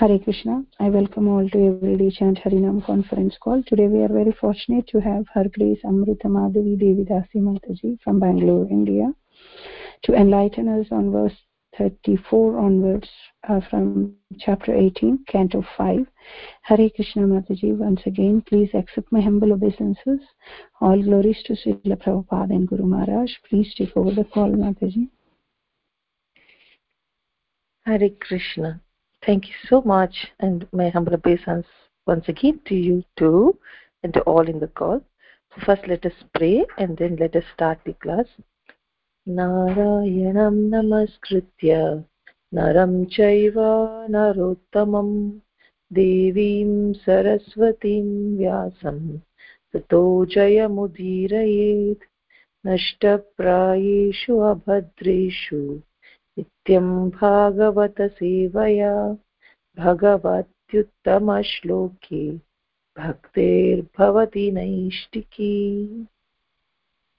Hare Krishna. I welcome all to Everyday Chant Harinam conference call. Today we are very fortunate to have Her Grace Amrita Madhavi Devidasi Mataji from Bangalore, India, to enlighten us on verse 34 onwards uh, from chapter 18, canto 5. Hare Krishna Mataji, once again, please accept my humble obeisances. All glories to Srila Prabhupada and Guru Maharaj. Please take over the call, Mataji. Hare Krishna. Thank you so much, and my humble obeisance once again to you too, and to all in the call. So first, let us pray, and then let us start the class. नारायणं नमस्कृत्य नरं चैव नरोत्तमं देवीं सरस्वतीं व्यासं ततो जयमुदीरयेत् नष्टप्रायेषु अभद्रेषु नित्यं भागवतसेवया भगवत्युत्तमश्लोके, भक्तेर्भवति नैष्टिकी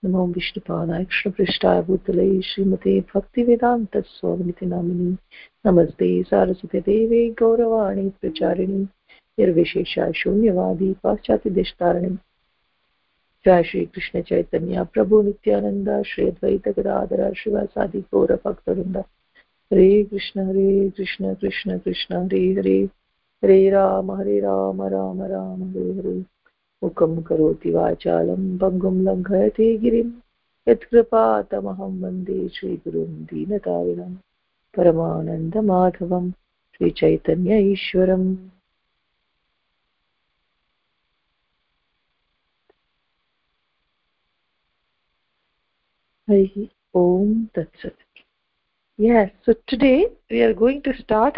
नमो विष्णुपादाय कृष्णपृष्ठाय भूतले श्रीमते भक्तिवेदान्तस्वामिति नामिनि नमस्ते सारस्वते देवे गौरवाणी प्रचारिणि निर्विशेषा शून्यवादी पाश्चात्यदेशतारिणि। जय श्री कृष्ण चैतन्य, प्रभु नित्यानंद श्री अद्वैत गदाधर शिवासादि गौर भक्तवृंद हरे कृष्ण हरे कृष्ण कृष्ण कृष्ण, हरे हरे हरे राम हरे राम राम राम, हरे हरे। मुखं करोति वाचालं भङ्गुं लङ्घयते गिरिं। यत्कृपातमहं वंदे श्रीगुरुं दीनतारिणं परमानन्दमाधवं Sri Chaitanya ईश्वरम्। Hari Om Tatsat. Yes, so today we are going to start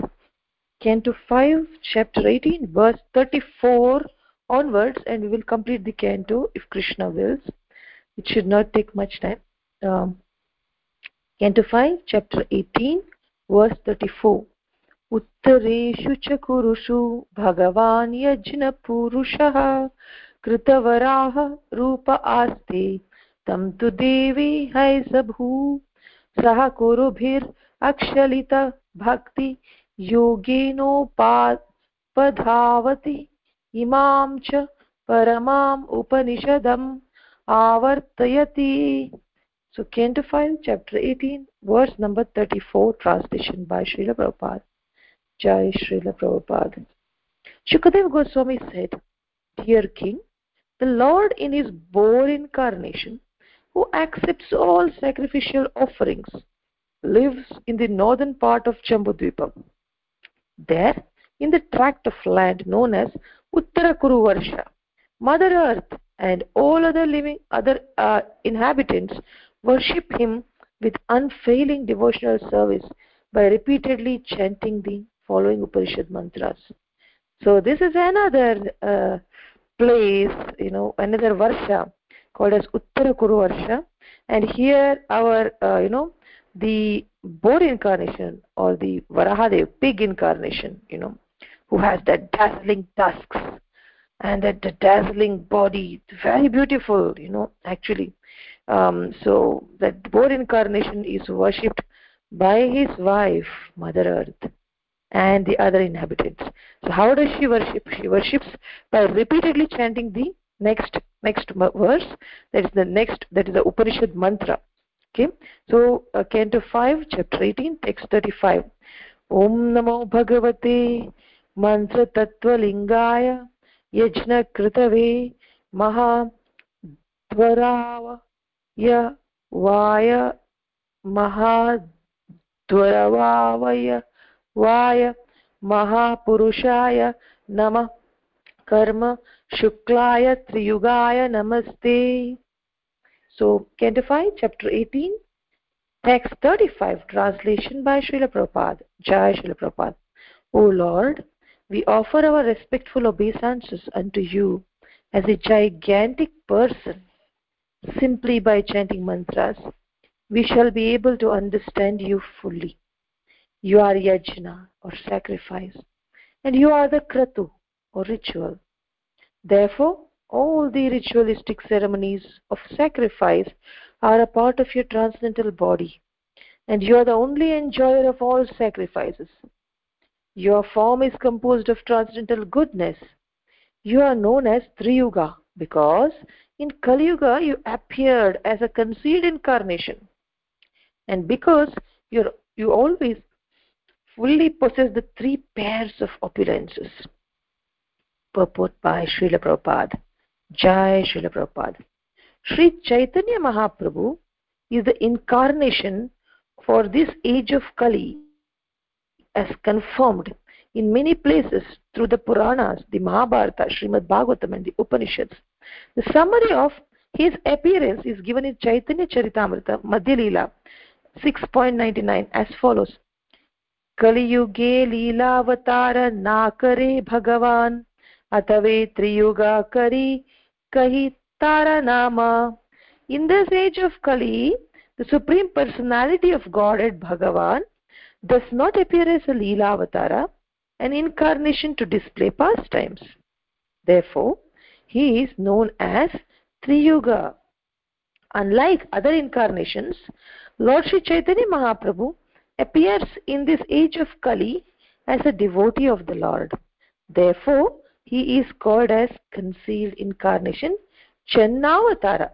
Canto 5, Chapter 18, verse 34 onwards, and we will complete the canto if Krishna wills. It should not take much time. Um, canto 5, Chapter 18, verse 34. उत्तरेषु च कुरुषु भगवान् यज्ञपुरुषः कृतवराः रूप आस्ते तं तु देवी हैसभू सः कुरुभिरक्षलित अक्षलित भक्ति योगेनोपावति इमां च परमाम् उपनिषदम् आवर्तयति। So canto five chapter eighteen verse number thirty four translation by Srila Prabhupada Jai Srila Prabhupada Shukadeva Goswami said dear king the lord in his boar incarnation who accepts all sacrificial offerings lives in the northern part of Jambudvipam. There, in the tract of land known as Uttara Kuruvarsha, Mother Earth and all other living other uh, inhabitants worship him with unfailing devotional service by repeatedly chanting the following Upanishad mantras. So this is another uh, place, you know, another Varsha called as Uttarakuru Kuruvarsha. And here our, uh, you know, the boar incarnation or the Varahadev, pig incarnation, you know, who has that dazzling tusks and that dazzling body, very beautiful, you know, actually. Um, so that boar incarnation is worshipped by his wife, Mother Earth, and the other inhabitants. So how does she worship? She worships by repeatedly chanting the next next verse that is the next that is the upanishad mantra okay so uh, canto 5 chapter 18 text 35 om namo bhagavate mantra tatvalingaya yajna kritave maha dvarava ya vaya maha mahadvaravaya vaya महापुरुषाय नमः कर्म शुक्लाय त्रियुगाय नमस्ते so 5 chapter 18 text 35 translation by Srila Prabhupada. Jai Srila Prabhupada. O Lord we offer our respectful obeisances unto you as a gigantic person. Simply by chanting mantras we shall be able to understand you fully. You are yajna or sacrifice and you are the kratu or ritual. Therefore, all the ritualistic ceremonies of sacrifice are a part of your transcendental body, and you are the only enjoyer of all sacrifices. your form is composed of transcendental goodness. You are known as triyuga because in kali yuga you appeared as a concealed incarnation. And because you you always fully possess the three pairs of opulences. Purport by Srila Prabhupada Jai Srila Prabhupada Sri Chaitanya Mahaprabhu is the incarnation for this age of Kali as confirmed in many places through the Puranas, the Mahabharata, Srimad Bhagavatam and the Upanishads. The summary of his appearance is given in Chaitanya Charitamrita, Madhya Leela, 6.99 as follows. कलियुगे लीलावतार नाकरे भगवान् अथवे त्रियुगा करि taranama in this age of kali the supreme personality of godhead bhagavan does not appear as a Leela Avatara, an incarnation to display pastimes. Therefore, he is known as Triyuga. Unlike other incarnations, Lord Sri Chaitanya Mahaprabhu appears in this age of Kali as a devotee of the Lord. Therefore, he is called as concealed incarnation, Channavatara.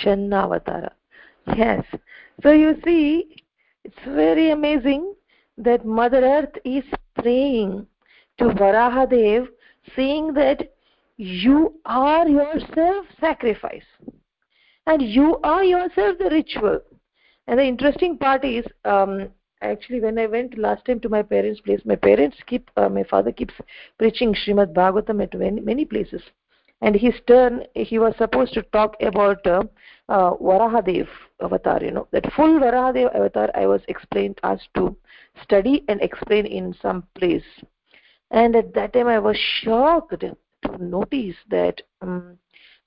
Channavatara. Yes. So you see, it's very amazing that Mother Earth is praying to Varahadev, saying that you are yourself sacrifice and you are yourself the ritual. And the interesting part is, um, actually, when I went last time to my parents' place, my parents keep, uh, my father keeps preaching Srimad Bhagavatam at many, many places. And his turn he was supposed to talk about uh, uh, varahadev avatar you know. That full varahadev avatar i was explained asked to study and explain in some place. And at that time i was shocked to notice that um,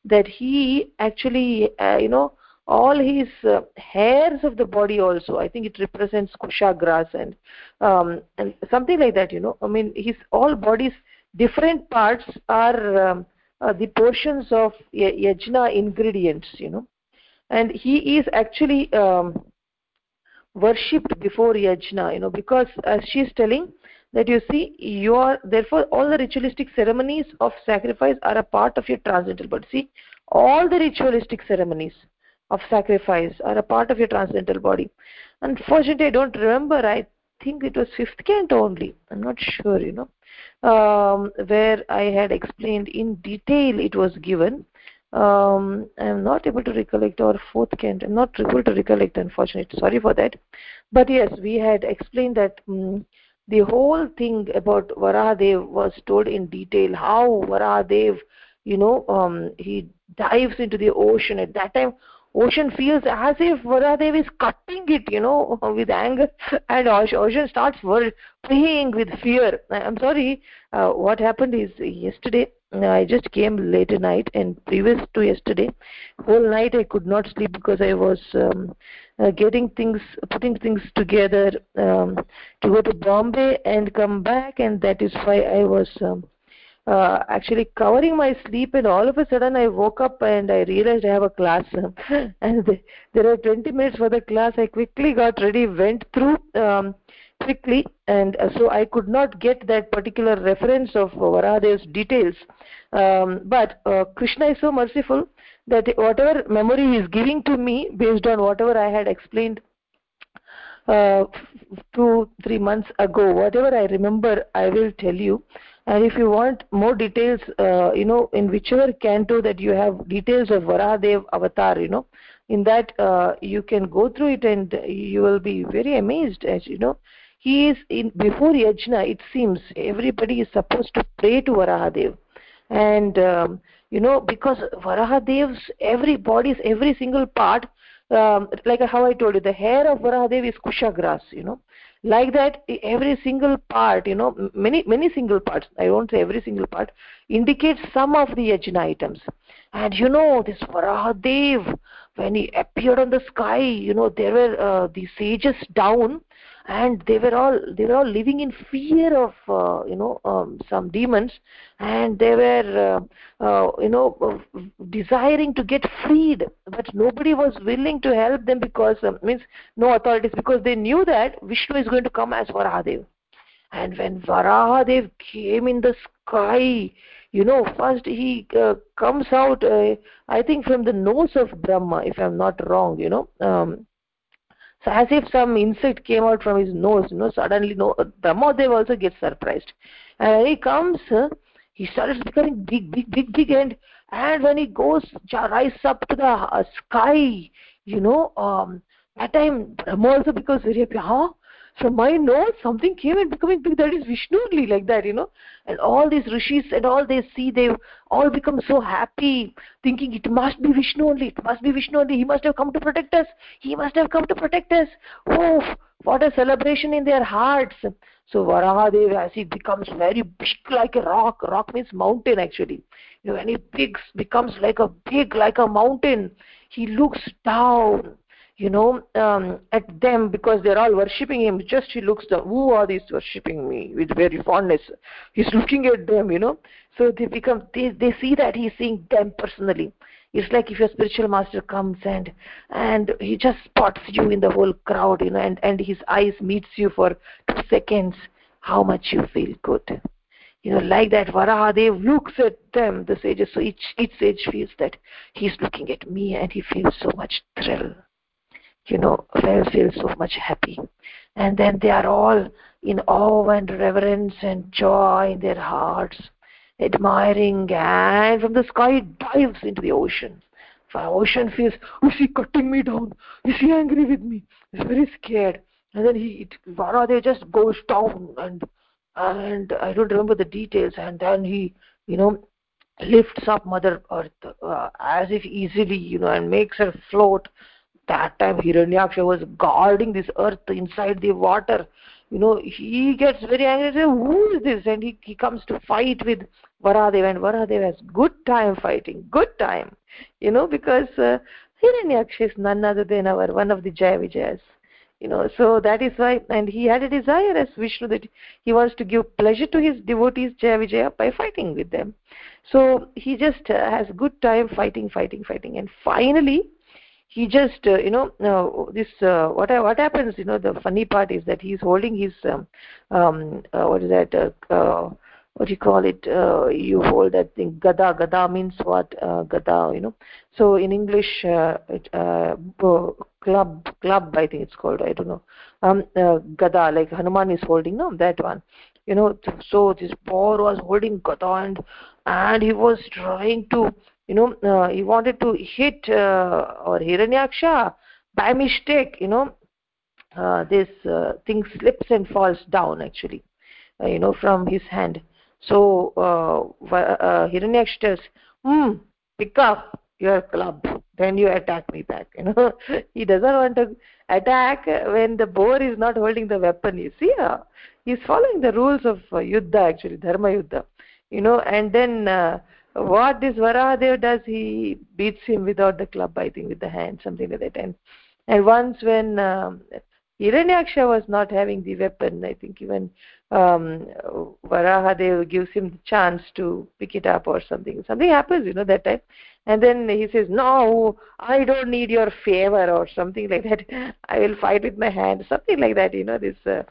that he actually uh, you know all his uh, hairs of the body also. I think it represents kusha grass and um, and something like that you know. I mean his all bodies different parts are um, uh, the portions of yajna ingredients you know. And he is actually um, worshipped before yajna you know because as she is telling that you see you are therefore all the ritualistic ceremonies of sacrifice are a part of your transcendental body. See all the ritualistic ceremonies of sacrifice are a part of your transcendental body unfortunately i don't remember i think it was fifth canto only i'm not sure you know um, where I had explained in detail it was given. Um, I am not able to recollect or fourth canto. I'm not able to recollect, unfortunately. Sorry for that. But yes, we had explained that um, the whole thing about Varahadev was told in detail. How Varahadev, you know, um, he dives into the ocean. At that time, ocean feels as if Varahadev is cutting it, you know, with anger, and ocean starts praying with fear. I'm sorry, uh, what happened is yesterday, I just came late at night, and previous to yesterday, whole night I could not sleep because I was um, uh, getting things, putting things together um, to go to Bombay and come back, and that is why I was um, uh, actually covering my sleep and all of a sudden I woke up and I realized I have a class. And there are 20 minutes for the class. I quickly got ready went through um, quickly. And uh, so I could not get that particular reference of Varadev's details. Um, but uh, Krishna is so merciful that whatever memory he is giving to me based on whatever I had explained uh, two three months ago whatever i remember i will tell you and if you want more details uh, you know in whichever canto that you have details of varahadev avatar you know in that uh, you can go through it and you will be very amazed as you know. He is in before yajna it seems everybody is supposed to pray to varahadev and um, you know because varahadev's every body's every single part um, like how i told you the hair of varahadev is kusha grass you know like that every single part you know many many single parts i won't say every single part indicates some of the yajna items. And you know this varahadev when he appeared on the sky you know there were uh, the sages down and they were all they were all living in fear of uh, you know um, some demons. And they were uh, uh, you know desiring to get freed. But nobody was willing to help them because um, means no authorities because they knew that vishnu is going to come as varahadev. And when varahadev came in the sky you know first he uh, comes out uh, i think from the nose of brahma if i'm not wrong you know um, so as if some insect came out from his nose you know suddenly no brahmadev also gets surprised. And when he comes uh, he starts becoming big big big big and and when he goes rises up to the uh, sky you know um that time brahma also becomes very happy. Huh from my nose something came and becoming big that is vishnu only like that you know. And all these rishis and all they see they all become so happy thinking it must be vishnu only it must be vishnu only he must have come to protect us he must have come to protect us. Oh what a celebration in their hearts. So varahadev as he becomes very big like a rock rock means mountain actually. You know when he big becomes like a big like a mountain he looks down you know um, at them because they're all worshipping him. Just he looks down who are these worshipping me with very fondness? He's looking at them you know. So they become they, they see that he's seeing them personally. It's like if your spiritual master comes and and he just spots you in the whole crowd you know and and his eyes meets you for two seconds. How much you feel good. You know like that varahadev looks at them the sages. So each each sage feels that he's looking at me and he feels so much thrill you know feel, feel so much happy. And then they are all in awe and reverence and joy in their hearts admiring and from the sky it dives into the ocean. The ocean feels is he cutting me down? Is he angry with me? He's very scared. And then he Varadev just goes down and and I don't remember the details. And then he you know lifts up mother earth uh, as if easily you know and makes her float that time hiranyaksha was guarding this earth inside the water. You know he gets very angry says, who is this? And he, he comes to fight with varadev and varadev has good time fighting good time. You know because uh, hiranyaksha is none other than our one of the jaya vijayas you know so that is why and he had a desire as vishnu that he wants to give pleasure to his devotees jaya vijaya by fighting with them. So he just uh, has good time fighting fighting fighting. And finally he just uh, you know uh, this uh, what what happens you know the funny part is that he's holding his um, um uh, what is that uh, uh, what do you call it uh, you hold that thing gada gada means what uh, gada you know. So in english uh, it, uh, club club i think it's called i don't know. Um uh, gada like hanuman is holding no that one. You know so this boar was holding gada and and he was trying to you know uh, he wanted to hit uh, or hiranyaksha by mistake you know uh, this uh, thing slips and falls down actually uh, you know from his hand. So uh, uh, hiranyaksha says hmm pick up your club then you attack me back. You know he doesn't want to attack when the boar is not holding the weapon you see uh, he's following the rules of uh, yuddha actually dharma yuddha you know and then uh, what this Varahadev does, he beats him without the club, I think, with the hand, something like that. And, and once when um, Hiranyaksha was not having the weapon, I think even um, Varahadev gives him the chance to pick it up or something. Something happens, you know, that time. And then he says, no, I don't need your favor or something like that. I will fight with my hand, something like that, you know, this uh,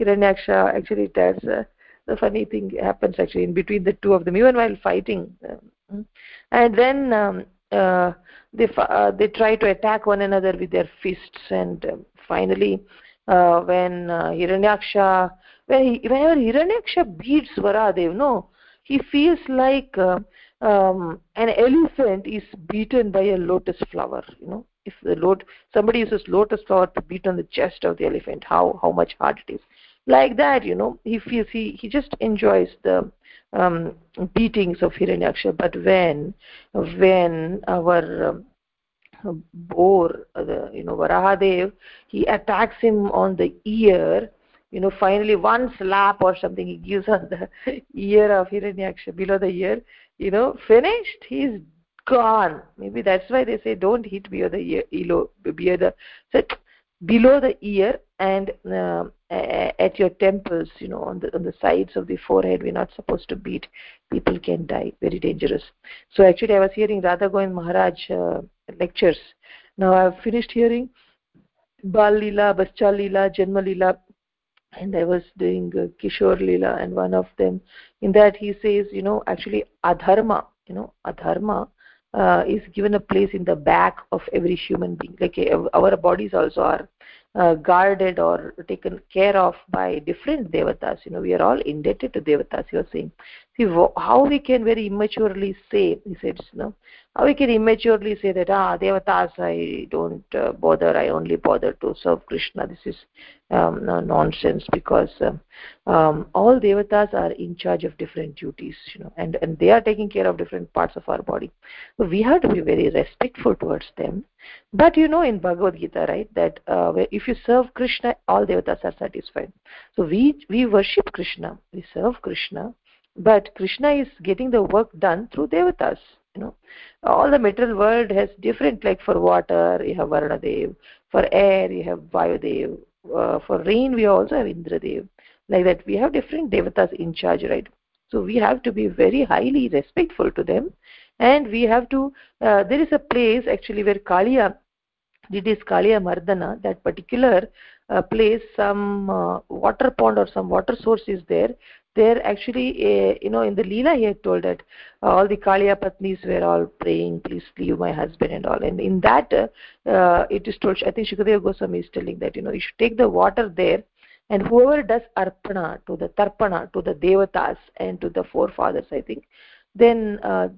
Hiranyaksha actually does. Uh, the funny thing happens actually in between the two of them even while fighting. Um, and then um, uh, they uh, they try to attack one another with their fists. And uh, finally uh, when uh, hiranyaksha when he, whenever hiranyaksha beats varadev no he feels like uh, um, an elephant is beaten by a lotus flower you know. If the lot somebody uses lotus flower to beat on the chest of the elephant how how much hard it is like that you know. He feels he he just enjoys the um, beatings of hiranyaksha. But when when our um, you know varahadev he attacks him on the ear you know finally one slap or something he gives on the ear of hiranyaksha below the ear you know finished he's gone. Maybe that's why they say don't hit below the ear below, below the below the ear and uh, at your temples you know on the on the sides of the forehead we're not supposed to beat people can die. Very dangerous. So actually i was hearing radha govind maharaj uh, lectures. Now i've finished hearing bal lila bachcha lila janma lila and i was doing uh, kishore lila and one of them. In that he says you know actually adharma you know adharma uh, is given a place in the back of every human being. Like uh, our bodies also are uh, guarded or taken care of by different devatas. You know we are all indebted to devatas you are saying. See how we can very immaturely say he said you know how we can immaturely say that ah devatas i don't uh, bother i only bother to serve krishna. This is um, nonsense because um, um, all devatas are in charge of different duties you know and and they are taking care of different parts of our body. So we have to be very respectful towards them. But you know in bhagavad gita right that uh, if you serve krishna all devatas are satisfied. So we we worship krishna we serve krishna but krishna is getting the work done through devatas you know. All the material world has different like for water you have varuna for air you have vayudev uh, for rain we also have indradev. Like that we have different devatas in charge right? So we have to be very highly respectful to them. And we have to uh, there is a place actually where kaliya it is kaliya mardana that particular uh, place some uh, water pond or some water source is there there actually uh, you know in the leela he had told that uh, all the kaliya patnis were all praying please leave my husband and all. And in that uh, it is told i think shukadeva goswami is telling that you know you should take the water there and whoever does arpana to the tarpana to the devatas and to the forefathers i think then uh,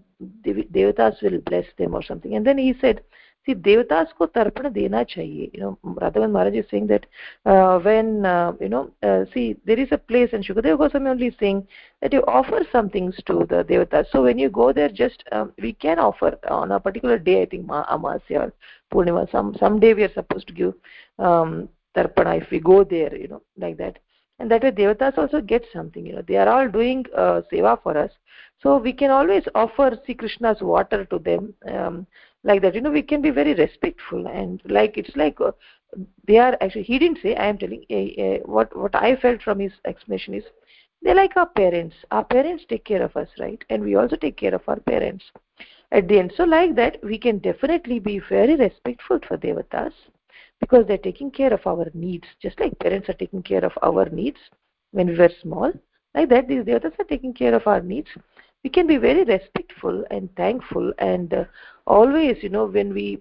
devatas will bless them or something. And then he said see devatas ko tarpana dena chahiye you know radhavan maharaj is saying that uh, when uh, you know uh, see there is a place and shukadeva goswami only is saying that you offer some things to the devatas so when you go there just um, we can offer on a particular day i think amasya or purnima some some day we are supposed to give um, tarpana if we go there you know like that and that way devatas also get something you know they are all doing uh, seva for us so we can always offer Sri Krishna's water to them um, like that you know we can be very respectful and like it's like uh, they are actually he didn't say i am telling uh, uh, what what i felt from his explanation is they're like our parents. Our parents take care of us right? And we also take care of our parents. At the end so like that we can definitely be very respectful for devatas because they're taking care of our needs just like parents are taking care of our needs when we were small. Like that these devatas are taking care of our needs we can be very respectful and thankful and uh, always you know when we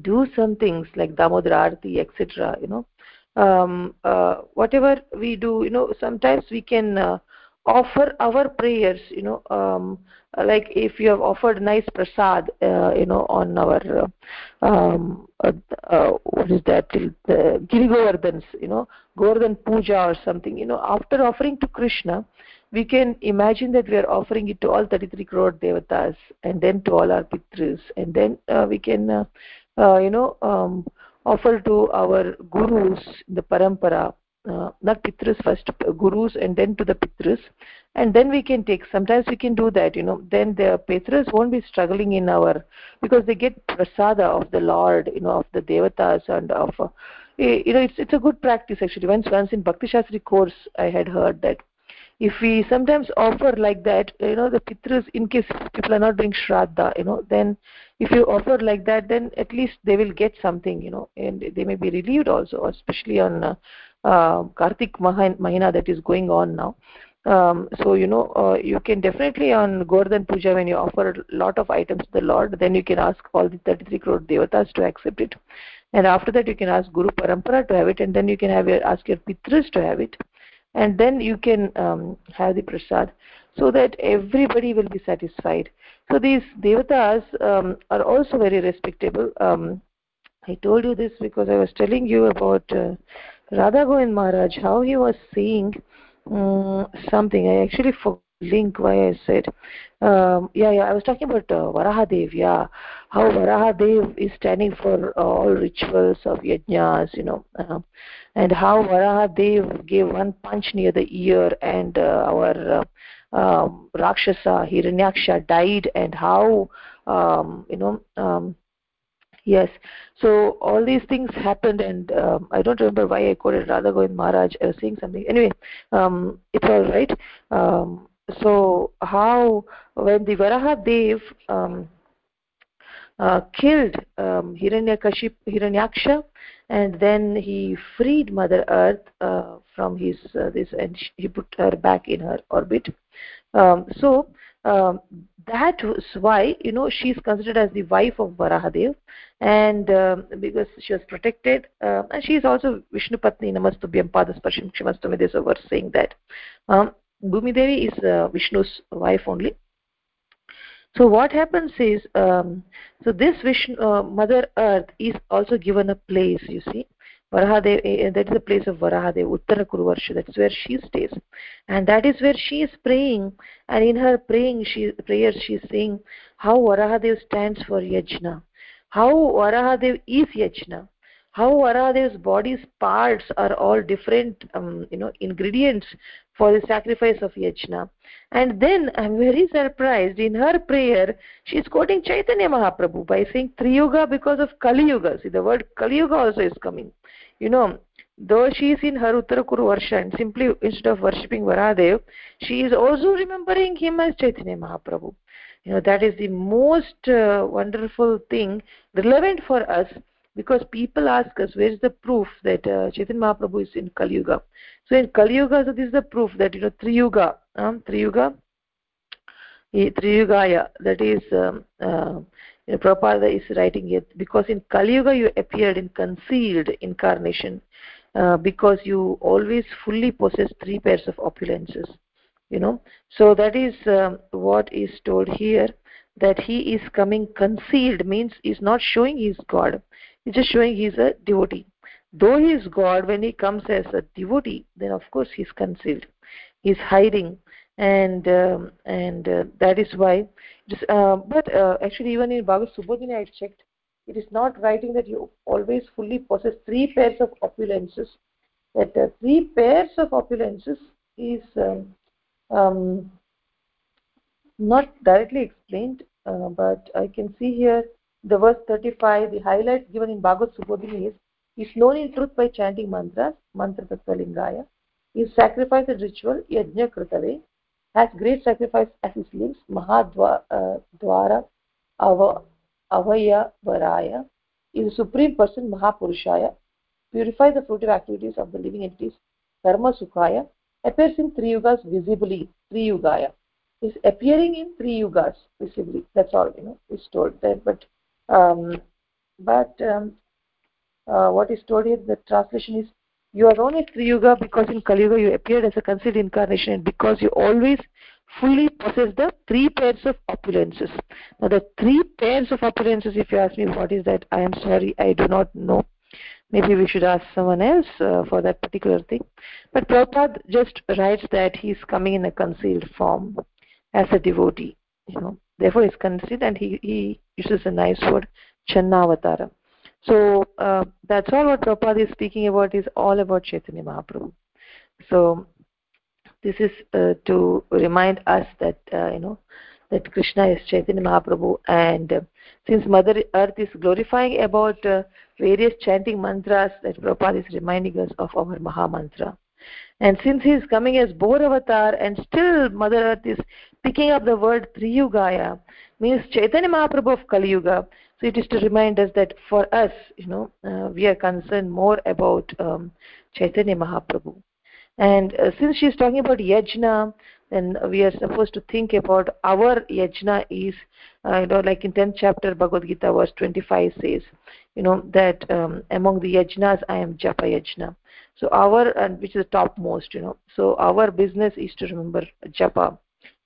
do some things like damodar arti etc you know um, uh, whatever we do you know sometimes we can uh, offer our prayers you know um, like if you have offered nice prasad uh, you know on our uh, um, uh, uh, what is that the giri you know govardhan puja or something you know after offering to krishna we can imagine that we are offering it to all 33 crore devatas and then to all our pitras and then uh, we can uh, uh, you know um, offer to our gurus the parampara uh, not pitras first gurus and then to the pitras and then we can take sometimes we can do that you know then the pitras won't be struggling in our because they get prasada of the lord you know of the devatas and of uh, you know it's it's a good practice actually. Once once in bhakti shastri course i had heard that if we sometimes offer like that you know the pitras in case people are not doing shraddha you know then if you offer like that then at least they will get something you know and they may be relieved also especially on uh, uh, kartik mahina that is going on now. Um, so you know uh, you can definitely on Govardhan Puja when you offer a lot of items to the Lord then you can ask all the 33 crore devatas to accept it. And after that you can ask Guru Parampara to have it and then you can have your, ask your pitras to have it and then you can um, have the prasad so that everybody will be satisfied. So these devatas um, are also very respectable. Um, i told you this because i was telling you about uh, radha govind maharaj how he was saying um, something. I actually forgot link why I said um, yeah yeah I was talking about uh, Varahadev yeah. How Varahadev is standing for uh, all rituals of yajnas you know uh, and how Varahadev gave one punch near the ear and uh, our uh, um, Rakshasa Hiranyaksha died and how um, you know um, yes. So all these things happened and um, i don't remember why i quoted radha govind maharaj uh, saying something. Anyway um, it's all right. Um, so how when the varaha dev um, uh, killed um, Hiranyaksha, and then he freed Mother Earth uh, from his uh, this, and he put her back in her orbit. Um, so um, that was why you know she is considered as the wife of Varahadev, and um, because she was protected, uh, and she is also Vishnu Patni Namastubhyam Padasparsham Kshimastami. There's a verse saying that. Um, Bhumi Devi is uh, Vishnu's wife only, so what happens is um, so this Vishnu, uh, mother earth is also given a place you see Varahadev, eh, eh, that is the place of Varahadev, Uttara Kuruvarsha, that's where she stays. And that is where she is praying. And in her praying, she prayer, she is saying how Varahadev stands for Yajna, how Varahadev is Yajna, how Varadev's body's parts are all different, um, you know, ingredients for the sacrifice of Yajna. And then I'm very surprised in her prayer, she's quoting Chaitanya Mahaprabhu by saying Triyuga because of Kali Yuga. See, the word Kali Yuga also is coming. You know, though she is in her Uttarakuru Varsha and simply instead of worshipping Varadev, she is also remembering him as Chaitanya Mahaprabhu. You know, that is the most uh, wonderful thing relevant for us because people ask us where is the proof that uh, Chaitanya Mahaprabhu is in Kali Yuga. So in Kali Yuga, so this is the proof that you know Triyuga, um, Triyuga, Triyugaya, that is um, uh, you know, Prabhupada is writing it because in Kali Yuga you appeared in concealed incarnation uh, because you always fully possess three pairs of opulences. You know, so that is um, what is told here that he is coming concealed means is not showing he is God He's just showing he's a devotee. Though he is God, when he comes as a devotee, then of course he's concealed. He's hiding, and um, and uh, that is why. Uh, but uh, actually, even in Bhagavad Subodhini, I checked. It is not writing that you always fully possess three pairs of opulences. That uh, three pairs of opulences is um, um, not directly explained, uh, but I can see here the verse 35, the highlight given in Bhagavad Subodhini is, is known in truth by chanting mantras, mantra tatvalingaya, is sacrifice and ritual, yajna kritave, has great sacrifice as his limbs, mahadwara uh, ava, avaya varaya, is the supreme person, mahapurushaya, purifies the fruitive activities of the living entities, karma shuklaya, appears in three yugas visibly, three yugaya, is appearing in three yugas visibly. That's all, you know, is told there. But um, but um, uh, what is told here, the translation is, you are as Triyuga because in Kali Yuga you appeared as a concealed incarnation and because you always fully possess the three pairs of opulences. Now the three pairs of opulences, if you ask me what is that, I am sorry, I do not know. Maybe we should ask someone else uh, for that particular thing. But Prabhupada just writes that he is coming in a concealed form as a devotee. You know, therefore he's concealed and he, he uses a nice word channavatara so uh, that's all what Prabhupada is speaking about is all about Chaitanya Mahaprabhu. So this is uh, to remind us that uh, you know that Krishna is Chaitanya Mahaprabhu. And uh, since Mother Earth is glorifying about uh, various chanting mantras that Prabhupada is reminding us of our Maha Mantra and since he is coming as Boar avatar and still Mother Earth is picking up the word Triyugaya, means Chaitanya Mahaprabhu of Kali Yuga. So it is to remind us that for us, you know, uh, we are concerned more about um, Chaitanya Mahaprabhu. And uh, since she is talking about yajna, then we are supposed to think about our yajna is, uh, you know, like in 10th chapter Bhagavad Gita, verse 25 says, you know, that um, among the yajnas I am japa yajna so our and which is the topmost you know so our business is to remember japa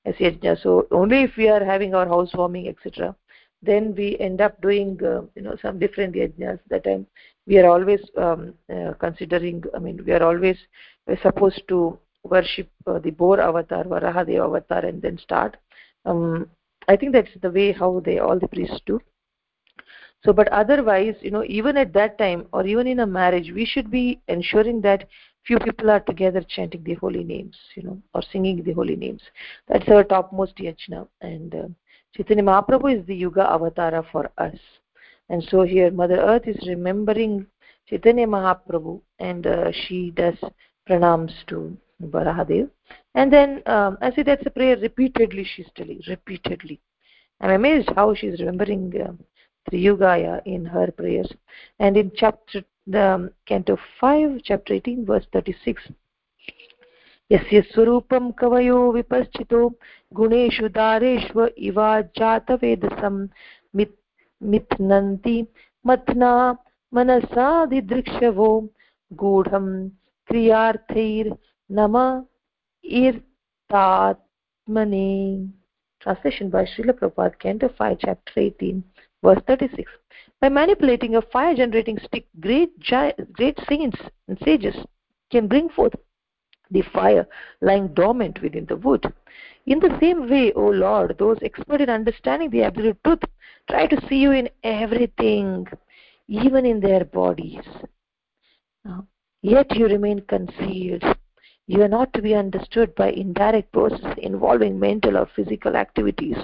as so only if we are having our housewarming etc then we end up doing uh, you know some different yajnas that time. We are always um, uh, considering i mean we are always we're supposed to worship uh, the Boar avatar Varahadev avatar and then start. Um, i think that's the way how they all the priests do. So but otherwise you know even at that time or even in a marriage we should be ensuring that few people are together chanting the holy names you know or singing the holy names that's our topmost yajna and uh, Chaitanya Mahaprabhu is the Yuga avatara for us. And so here Mother Earth is remembering Chaitanya Mahaprabhu and uh, she does pranams to Varahadev. And then um, I say that's a prayer repeatedly she's telling, repeatedly. I'm amazed how she's remembering uh, Triyugaya in her prayers. And in chapter the um, canto 5, chapter 18, verse 36, यस्य स्वरूपं कवयो विपश्चितो गुणेषु दारेष्व Eva जातवेदसं मिथ्नन्ति मथ्ना मनसादिदृक्षवो गूढं क्रियार्थैर्नम इर्तात्मने Translation by Srila Prabhupada, Canto 5, Chapter 18, verse 36. By manipulating a fire-generating stick, great, great saints and sages can bring forth the fire lying dormant within the wood. In the same way, O Lord, those expert in understanding the absolute truth try to see you in everything, even in their bodies. Yet you remain concealed. You are not to be understood by indirect processes involving mental or physical activities.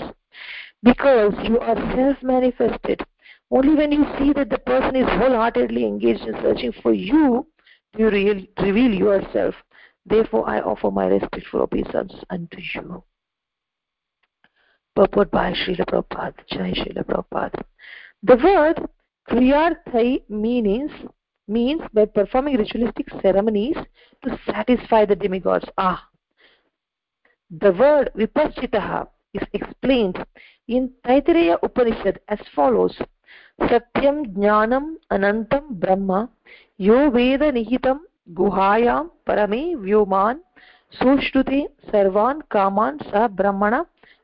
Because you are self-manifested. Only when you see that the person is wholeheartedly engaged in searching for you, you reveal yourself Therefore, I offer my respectful obeisance unto you. Purport by Srila Prabhupada, Jai Srila Prabhupada. The word Kriyarthai means means by performing ritualistic ceremonies to satisfy the demigods. Ah, the word Vipaschitaha is explained in Taittiriya Upanishad as follows. Jnanam Anantam Brahma Yo Veda Nihitam गुहायां परमे व्योमान् सुश्रुते सर्वान् कामान् स ब्रह्मण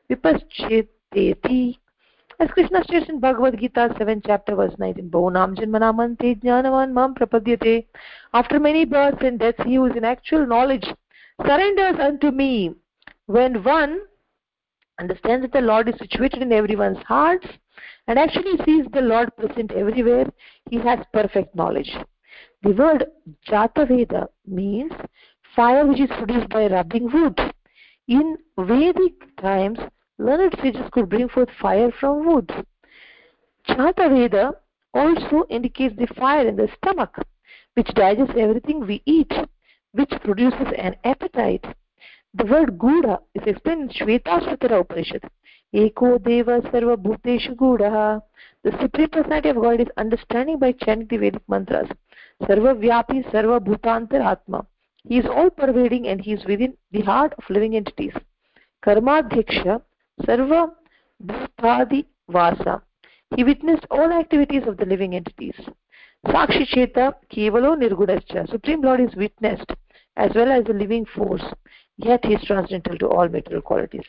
विपश्चेतेति As Krishna states in Bhagavad Gita 7 chapter verse 19, Bhunam Janmanamante Jnanavan Mam Prapadyate. After many births and deaths, he who is in actual knowledge surrenders unto me. When one understands that the Lord is situated in everyone's hearts and actually sees the Lord present everywhere, he has perfect knowledge. The word Jataveda means fire which is produced by rubbing wood. In Vedic times, learned sages could bring forth fire from wood. Jataveda also indicates the fire in the stomach, which digests everything we eat, which produces an appetite. The word Gudha is explained in Shvetashvatara Upanishad. Eko Deva Sarva Bhuteshu Gudaha. The Supreme Personality of God is understanding by chanting the Vedic mantras. Sarvavyapi Sarvabhutantar He is all pervading and he is within the heart of living entities. Karmadhyaksha Sarva Bhutadi Vasa. He witnessed all activities of the living entities. Sakshi Cheta Kevalo Nirgudascha. Supreme Lord is witnessed as well as the living force, yet he is transcendental to all material qualities.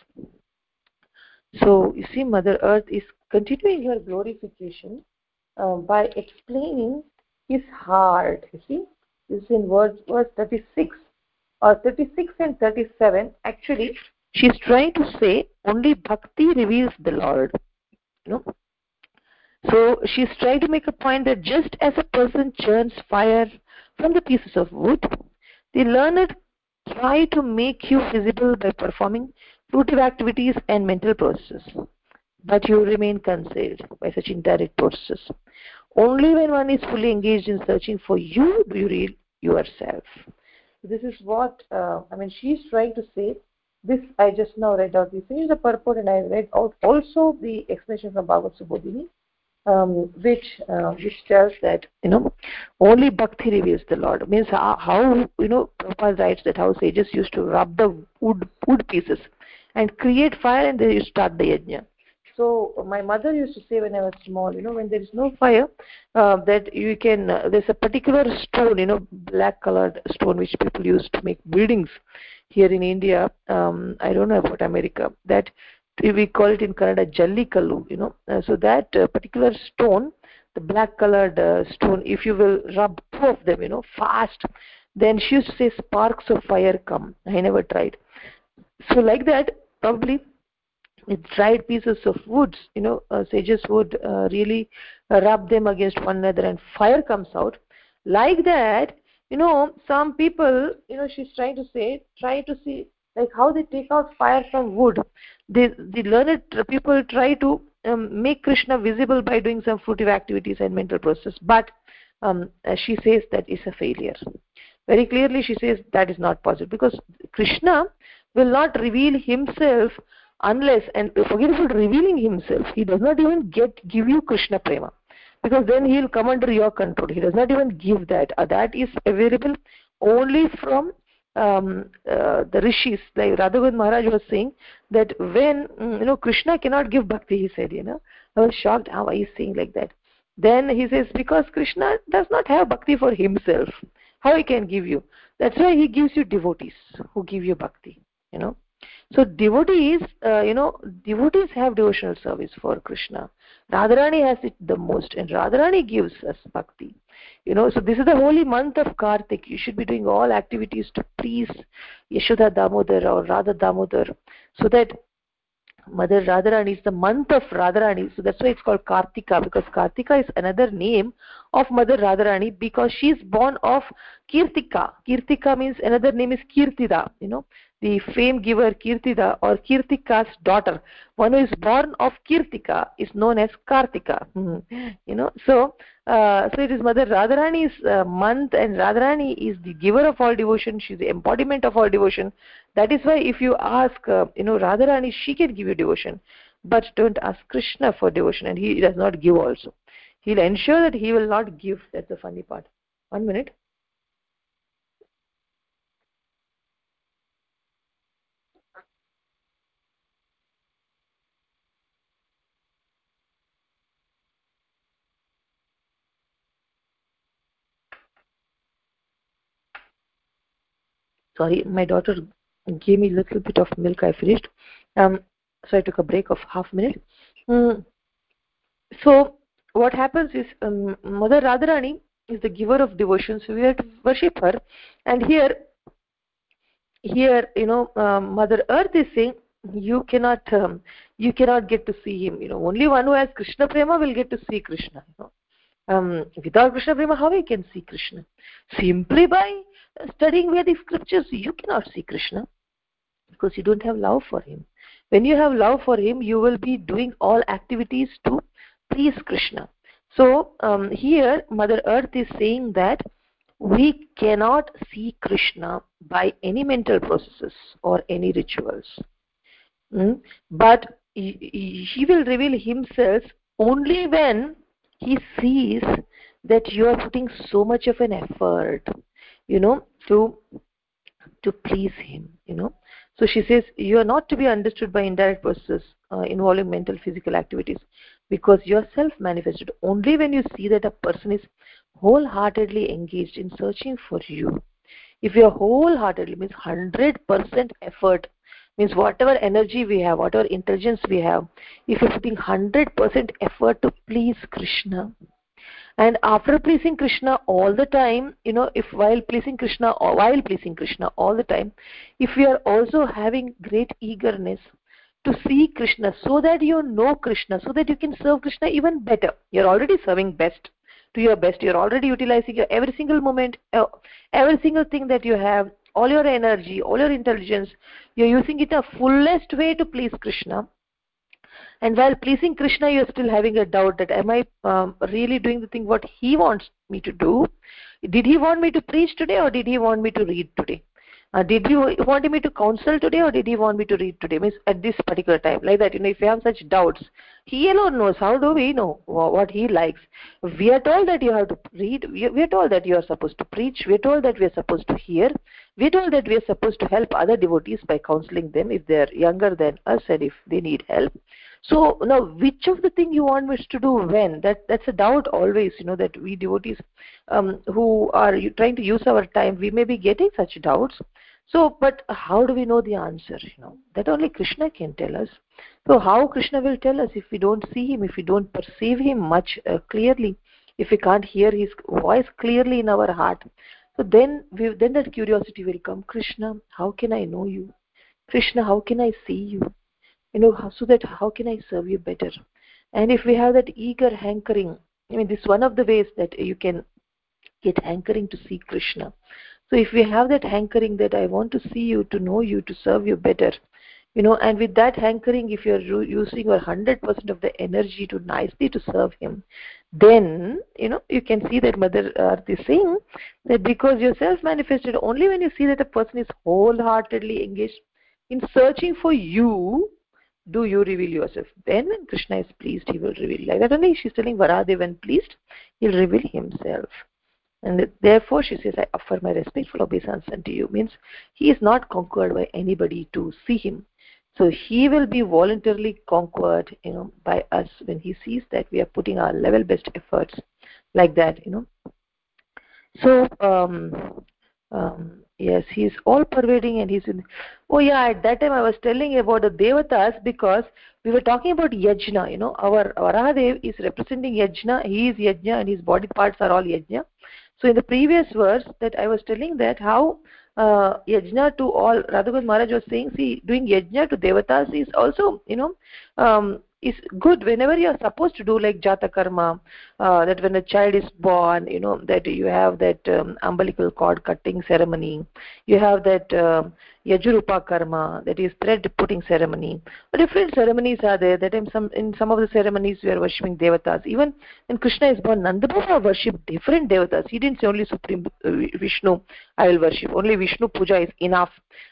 So, you see, Mother Earth is continuing her glorification uh, by explaining his heart. You see, this is in verse, verse 36 or 36 and 37. Actually, she's trying to say only bhakti reveals the Lord. You know? So she's trying to make a point that just as a person churns fire from the pieces of wood, the learned try to make you visible by performing fruitive activities and mental processes. But you remain concealed by such indirect processes. Only when one is fully engaged in searching for you do you read yourself. This is what, uh, I mean, she's trying to say. This I just now read out. We finished the purport and I read out also the explanation from Bhagavad Subodhini, um, which uh, which tells that you know only bhakti reveals the Lord. Means how, you know Prabhupada writes that how sages used to rub the wood wood pieces and create fire and they start the yajna. So my mother used to say when I was small, you know, when there is no fire, uh, that you can, uh, there's a particular stone, you know, black colored stone which people use to make buildings here in India. Um, I don't know about America. That we call it in Kannada Jallikallu, you know. Uh, so that uh, particular stone, the black colored uh, stone, if you will rub two of them, you know, fast, then she used to say sparks of fire come. I never tried. So like that, probably with dried pieces of woods you know uh, sages would uh, really rub them against one another and fire comes out like that you know some people you know she's trying to say try to see like how they take out fire from wood. They, the learned people try to um, make krishna visible by doing some fruitive activities and mental process. But um, she says that is a failure. Very clearly she says that is not possible. Because krishna will not reveal himself unless and forget about revealing himself he does not even get give you krishna prema. Because then he will come under your control. He does not even give that. Uh, that is available only from um, uh, the rishis like radhagovind maharaj was saying that when mm, you know krishna cannot give bhakti he said you know i was shocked how he is saying like that? Then he says because krishna does not have bhakti for himself how he can give you? That's why he gives you devotees who give you bhakti you know. So devotees uh, you know devotees have devotional service for krishna radharani has it the most and radharani gives us bhakti. You know so this is the holy month of kartik. You should be doing all activities to please yashoda damodar or radha damodar so that mother radharani is the month of radharani. So that's why it's called kartika because kartika is another name of mother radharani because she is born of kirtika. Kirtika means another name is kirtida you know the fame giver Kirtida or Kirtika's daughter. One who is born of Kirtika is known as Kartika. you know, so uh, so it is Mother Radharani's uh, month, and Radharani is the giver of all devotion. She is the embodiment of all devotion. That is why if you ask, uh, you know, Radharani, she can give you devotion, but don't ask Krishna for devotion, and he does not give also. He'll ensure that he will not give. That's the funny part. One minute. Sorry my daughter gave me a little bit of milk i finished. Um, so i took a break of half minute. Mm. so what happens is um, mother radharani is the giver of devotion so we have to worship her. And here here you know um, mother earth is saying you cannot um, you cannot get to see him. You know only one who has krishna prema will get to see krishna you know. Um, without krishna prema how we can see krishna? Simply by studying Vedic scriptures, you cannot see Krishna because you don't have love for him. When you have love for him, you will be doing all activities to please Krishna. So um, here, Mother Earth is saying that we cannot see Krishna by any mental processes or any rituals. Mm? But he, he will reveal himself only when he sees that you are putting so much of an effort you know to to please him you know. So she says you are not to be understood by indirect processes uh, involving mental physical activities because you are self manifested only when you see that a person is wholeheartedly engaged in searching for you. If you are wholeheartedly means 100% effort means whatever energy we have whatever intelligence we have if you're putting 100% effort to please krishna and after pleasing krishna all the time you know if while pleasing krishna or while pleasing krishna all the time if we are also having great eagerness to see krishna so that you know krishna so that you can serve krishna even better. You're already serving best to your best. You're already utilizing your every single moment uh, every single thing that you have all your energy all your intelligence you're using it a fullest way to please krishna and while pleasing krishna you're still having a doubt that am i um, really doing the thing what he wants me to do? Did he want me to preach today or did he want me to read today? Uh, did he want me to counsel today or did he want me to read today? Means at this particular time like that you know if you have such doubts he alone knows. How do we know what he likes? We are told that you have to read we are told that you are supposed to preach we are told that we are supposed to hear we are told that we are supposed to help other devotees by counseling them if they are younger than us and if they need help so now which of the thing you want us to do when? That that's a doubt always you know that we devotees um, who are trying to use our time we may be getting such doubts. So but how do we know the answer you know? That only krishna can tell us. So how krishna will tell us if we don't see him if we don't perceive him much uh, clearly if we can't hear his voice clearly in our heart? So then we, then that curiosity will come. Krishna how can i know you? Krishna how can i see you you know so that how can i serve you better? And if we have that eager hankering i mean this is one of the ways that you can get hankering to see krishna. So if we have that hankering that i want to see you to know you to serve you better you know and with that hankering if you're using your 100% of the energy to nicely to serve him then you know you can see that mother Earth saying that because you're self manifested only when you see that a person is wholeheartedly engaged in searching for you do you reveal yourself? Then when krishna is pleased he will reveal like that only she's telling varahadev when pleased he'll reveal himself. And therefore she says i offer my respectful obeisance unto you. Means he is not conquered by anybody to see him. So he will be voluntarily conquered you know by us when he sees that we are putting our level best efforts like that you know. So um, um, yes he is all pervading and he's in oh yeah at that time i was telling about the devatas because we were talking about yajna you know our varahadev is representing yajna he is yajna and his body parts are all yajna. So in the previous verse that i was telling that how uh, yajna to all radhagovind maharaj was saying see doing yajna to devatas is also you know um, is good whenever you are supposed to do like jata karma uh, that when a child is born you know that you have that um, umbilical cord cutting ceremony. You have that uh, yajurupa karma that is thread putting ceremony. Different ceremonies are there. That in some in some of the ceremonies we are worshipping devatas. Even when krishna is born nandababa worshipped different devatas. He didn't say only supreme uh, vishnu i will worship. Only vishnu puja is enough.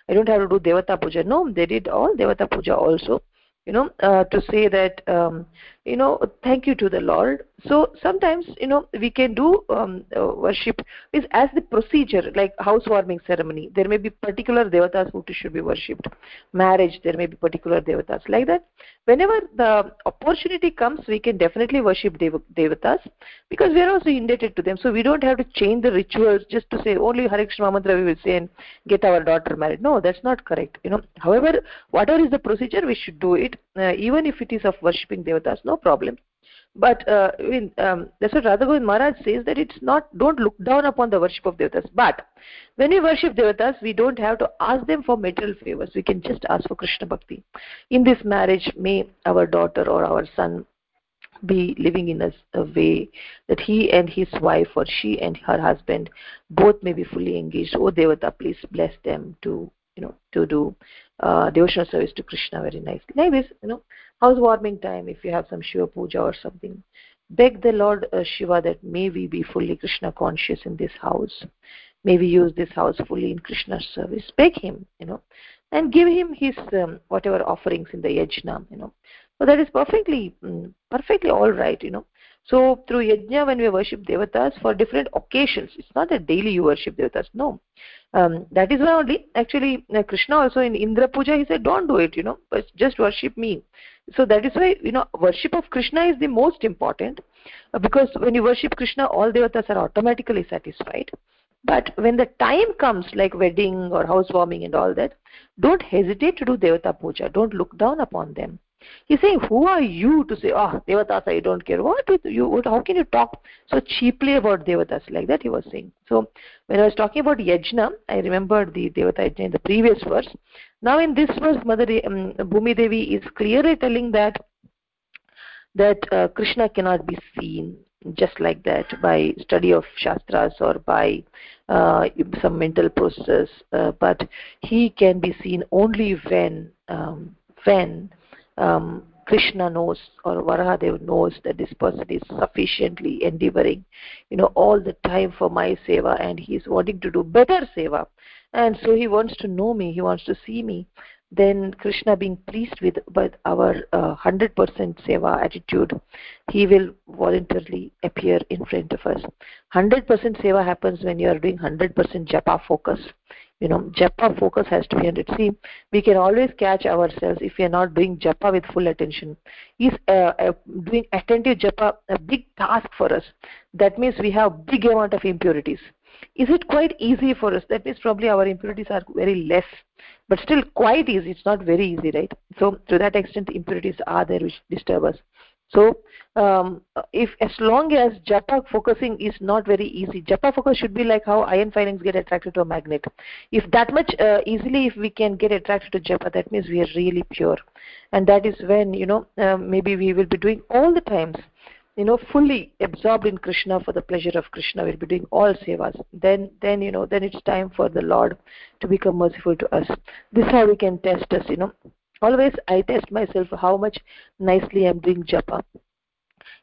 I don't have to do devata puja. No they did all devata puja also you know uh, to say that um, you know thank you to the lord. So sometimes you know we can do um, uh, worship is as the procedure like housewarming ceremony. There may be particular devatas who should be worshipped. Marriage there may be particular devatas like that. Whenever the opportunity comes we can definitely worship dev devatas because we are also indebted to them. So we don't have to change the rituals just to say only hare krishna mantra we will say and get our daughter married. No that's not correct you know. However whatever is the procedure we should do it even if it is of worshipping devatas no problem. But uh, um, that's what Radha Govind Maharaj says that it's not don't look down upon the worship of devatas. But when we worship devatas we don't have to ask them for material favors. We can just ask for Krishna bhakti. In this marriage may our daughter or our son be living in a, a, way that he and his wife or she and her husband both may be fully engaged. Oh devata please bless them to you know to do uh, devotional service to krishna very nicely. Like this you know housewarming time if you have some shiva puja or something beg the lord uh, shiva that may we be fully krishna conscious in this house. May we use this house fully in krishna's service. Beg him you know and give him his um, whatever offerings in the yajna you know. So that is perfectly um, perfectly all right you know so through yajna when we worship devatas for different occasions it's not that daily you worship devatas no. Um, that is why only actually uh, krishna also in indra puja he said don't do it you know but just worship me. So that is why you know worship of krishna is the most important uh, because when you worship krishna all devatas are automatically satisfied. But when the time comes like wedding or housewarming and all that don't hesitate to do devata puja. Don't look down upon them he's saying who are you to say oh devatas i don't care. What with you how can you talk so cheaply about devatas? Like that he was saying. So when i was talking about yajna i remembered the devata yajna in the previous verse. Now in this verse mother um, bhumi devi is clearly telling that that uh, krishna cannot be seen just like that by study of shastras or by uh, some mental process uh, but he can be seen only when um, when um, krishna knows or varahadev knows that this person is sufficiently endeavoring you know all the time for my seva and he is wanting to do better seva. And so he wants to know me he wants to see me. Then krishna being pleased with with our uh, 100% seva attitude he will voluntarily appear in front of us. 100% seva happens when you are doing 100% japa focus you know japa focus has to be 100 see we can always catch ourselves if we are not doing japa with full attention. Is uh, uh, doing attentive japa a big task for us? That means we have big amount of impurities. Is it quite easy for us? That means probably our impurities are very less but still quite easy. It's not very easy right? So to that extent impurities are there which disturb us so um, if as long as japa focusing is not very easy japa focus should be like how iron filings get attracted to a magnet. If that much uh, easily if we can get attracted to japa that means we are really pure. And that is when you know uh, maybe we will be doing all the times you know fully absorbed in krishna for the pleasure of krishna we'll be doing all sevas. Then then you know then it's time for the lord to become merciful to us. This is how we can test us you know always i test myself how much nicely i'm doing japa.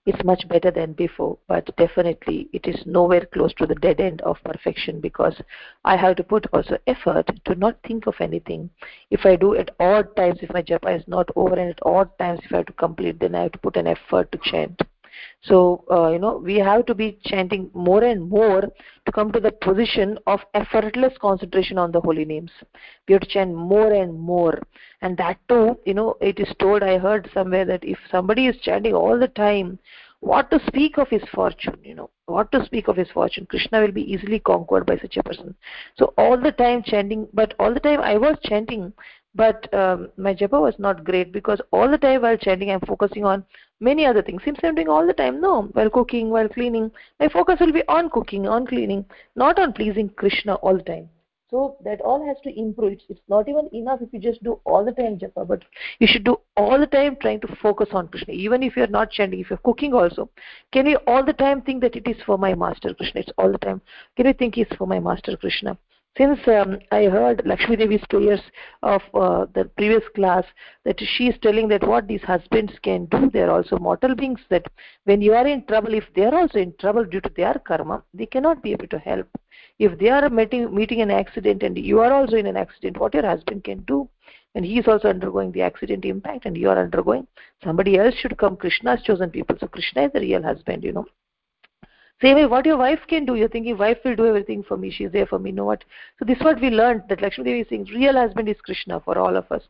It's much better than before but definitely it is nowhere close to the dead end of perfection because i have to put also effort to not think of anything. If i do at odd times if my japa is not over and at odd times if i have to complete then i have to put an effort to chant so uh, you know we have to be chanting more and more to come to the position of effortless concentration on the holy names. We have to chant more and more. And that too you know it is told i heard somewhere that if somebody is chanting all the time what to speak of his fortune you know? What to speak of his fortune? Krishna will be easily conquered by such a person. So all the time chanting but all the time i was chanting but um, my japa was not great because all the time while chanting i'm focusing on many other things. Seems i'm doing all the time no while cooking while cleaning my focus will be on cooking on cleaning not on pleasing krishna all the time. So that all has to improve. It's, it's not even enough if you just do all the time japa but you should do all the time trying to focus on krishna. Even if you're not chanting if you're cooking also can you all the time think that it is for my master krishna? It's all the time. Can you think it's for my master krishna since um, I heard Lakshmi Devi's prayers of uh, the previous class, that she is telling that what these husbands can do, they are also mortal beings, that when you are in trouble, if they are also in trouble due to their karma, they cannot be able to help. If they are meeting, meeting an accident and you are also in an accident, what your husband can do? And he is also undergoing the accident impact and you are undergoing, somebody else should come. Krishna's chosen people. So Krishna is the real husband, you know. Same way, what your wife can do, you're thinking wife will do everything for me, she's there for me. Know what? So this is what we learned that Lakshmi Devi is saying, real husband is Krishna for all of us.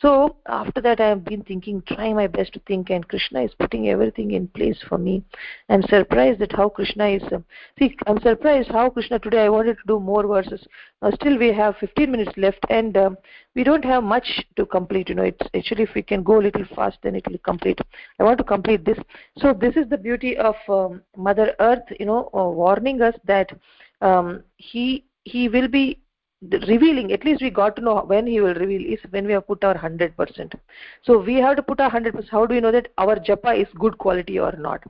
So after that, I have been thinking, trying my best to think, and Krishna is putting everything in place for me. I'm surprised at how Krishna is. Uh, see, I'm surprised how Krishna today. I wanted to do more verses. Uh, still, we have 15 minutes left, and uh, we don't have much to complete. You know, it's actually if we can go a little fast, then it will complete. I want to complete this. So this is the beauty of um, Mother Earth. You know, uh, warning us that um, he he will be revealing at least we got to know when he will reveal is when we have put our 100% so we have to put our 100% how do we know that our japa is good quality or not?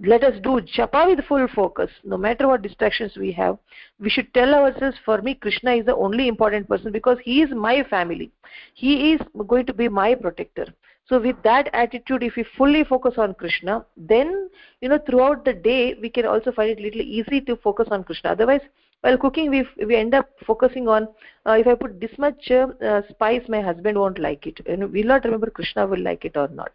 Let us do japa with full focus. No matter what distractions we have we should tell ourselves for me krishna is the only important person because he is my family. He is going to be my protector. So with that attitude if we fully focus on krishna then you know throughout the day we can also find it little easy to focus on krishna. Otherwise while cooking we we end up focusing on uh, if i put this much uh, uh, spice my husband won't like it. And we will not remember krishna will like it or not.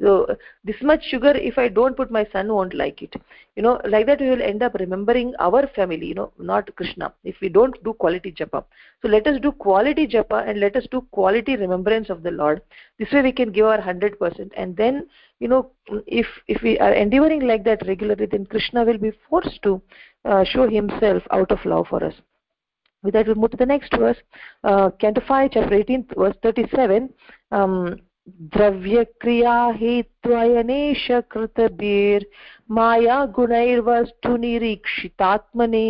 So this much sugar if i don't put my son won't like it. You know like that we will end up remembering our family you know not krishna if we don't do quality japa. So let us do quality japa and let us do quality remembrance of the lord. This way we can give our 100% and then you know if if we are endeavoring like that regularly then krishna will be forced to uh, show himself out of love for us with that we move to the next verse uh, canto 5 chapter 18 verse 37 um, द्रव्यक्रिया हेत्वयनेश कृतभिर्माया गुणैर्वस्तु निरीक्षितात्मने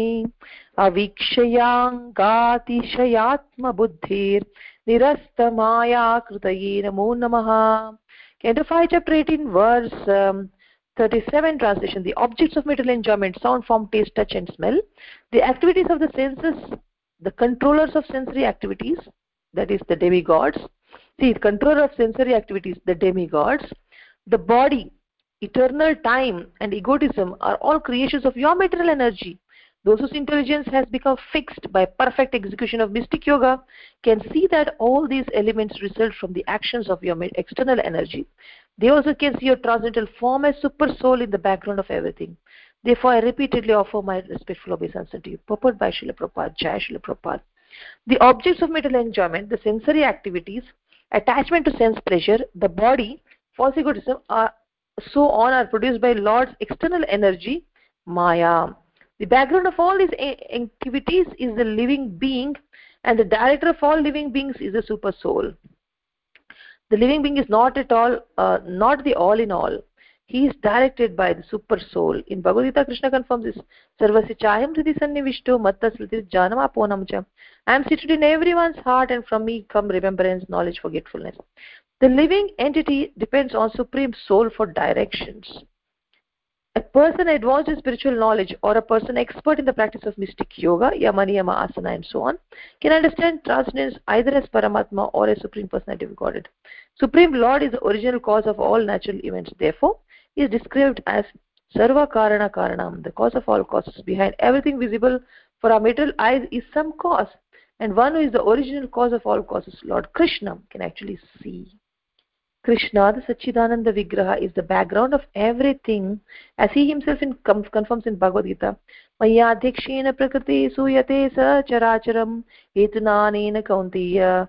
अवीक्षयाङ्गातिशयात्मबुद्धिर्निरस्तमाया कृतये नमो नमः Canto 5 chapter 18 verse um, 37 translation. The objects of material enjoyment sound form taste touch and smell. The activities of the senses the controllers of sensory activities that is the demigods. See the controller of sensory activities the demigods. The body eternal time and egotism are all creations of your material energy those whose intelligence has become fixed by perfect execution of mystic yoga can see that all these elements result from the actions of your external energy. They also can see your transcendental form as super soul in the background of everything. Therefore, I repeatedly offer my respectful obeisance to you. Purport by Srila Prabhupada, Jai Srila Prabhupada. The objects of material enjoyment, the sensory activities, attachment to sense pleasure, the body, false egotism, are so on are produced by Lord's external energy, Maya. The background of all these activities is the living being and the director of all living beings is the super soul. The living being is not at all, uh, not the all in all. He is directed by the super soul. In Bhagavad Gita, Krishna confirms this. Sarvasya chayam hridi sannivishto matta smriti janamaponam cha. I am seated in everyone's heart and from me come remembrance, knowledge, forgetfulness. The living entity depends on supreme soul for directions a person advanced in spiritual knowledge or a person expert in the practice of mystic yoga, yama, niyama, asana, and so on, can understand transcendence either as Paramatma or as Supreme Personality of Godhead. Supreme Lord is the original cause of all natural events. Therefore, he is described as Sarva Karana Karanam, the cause of all causes. Behind everything visible for our material eyes is some cause. And one who is the original cause of all causes, Lord Krishna, can actually see. Krishna, the Sachidananda Vigraha, is the background of everything, as he himself in, confirms in Bhagavad Gita. Maya Prakriti Suyate Sa Characharam Hetunanena Kaunteya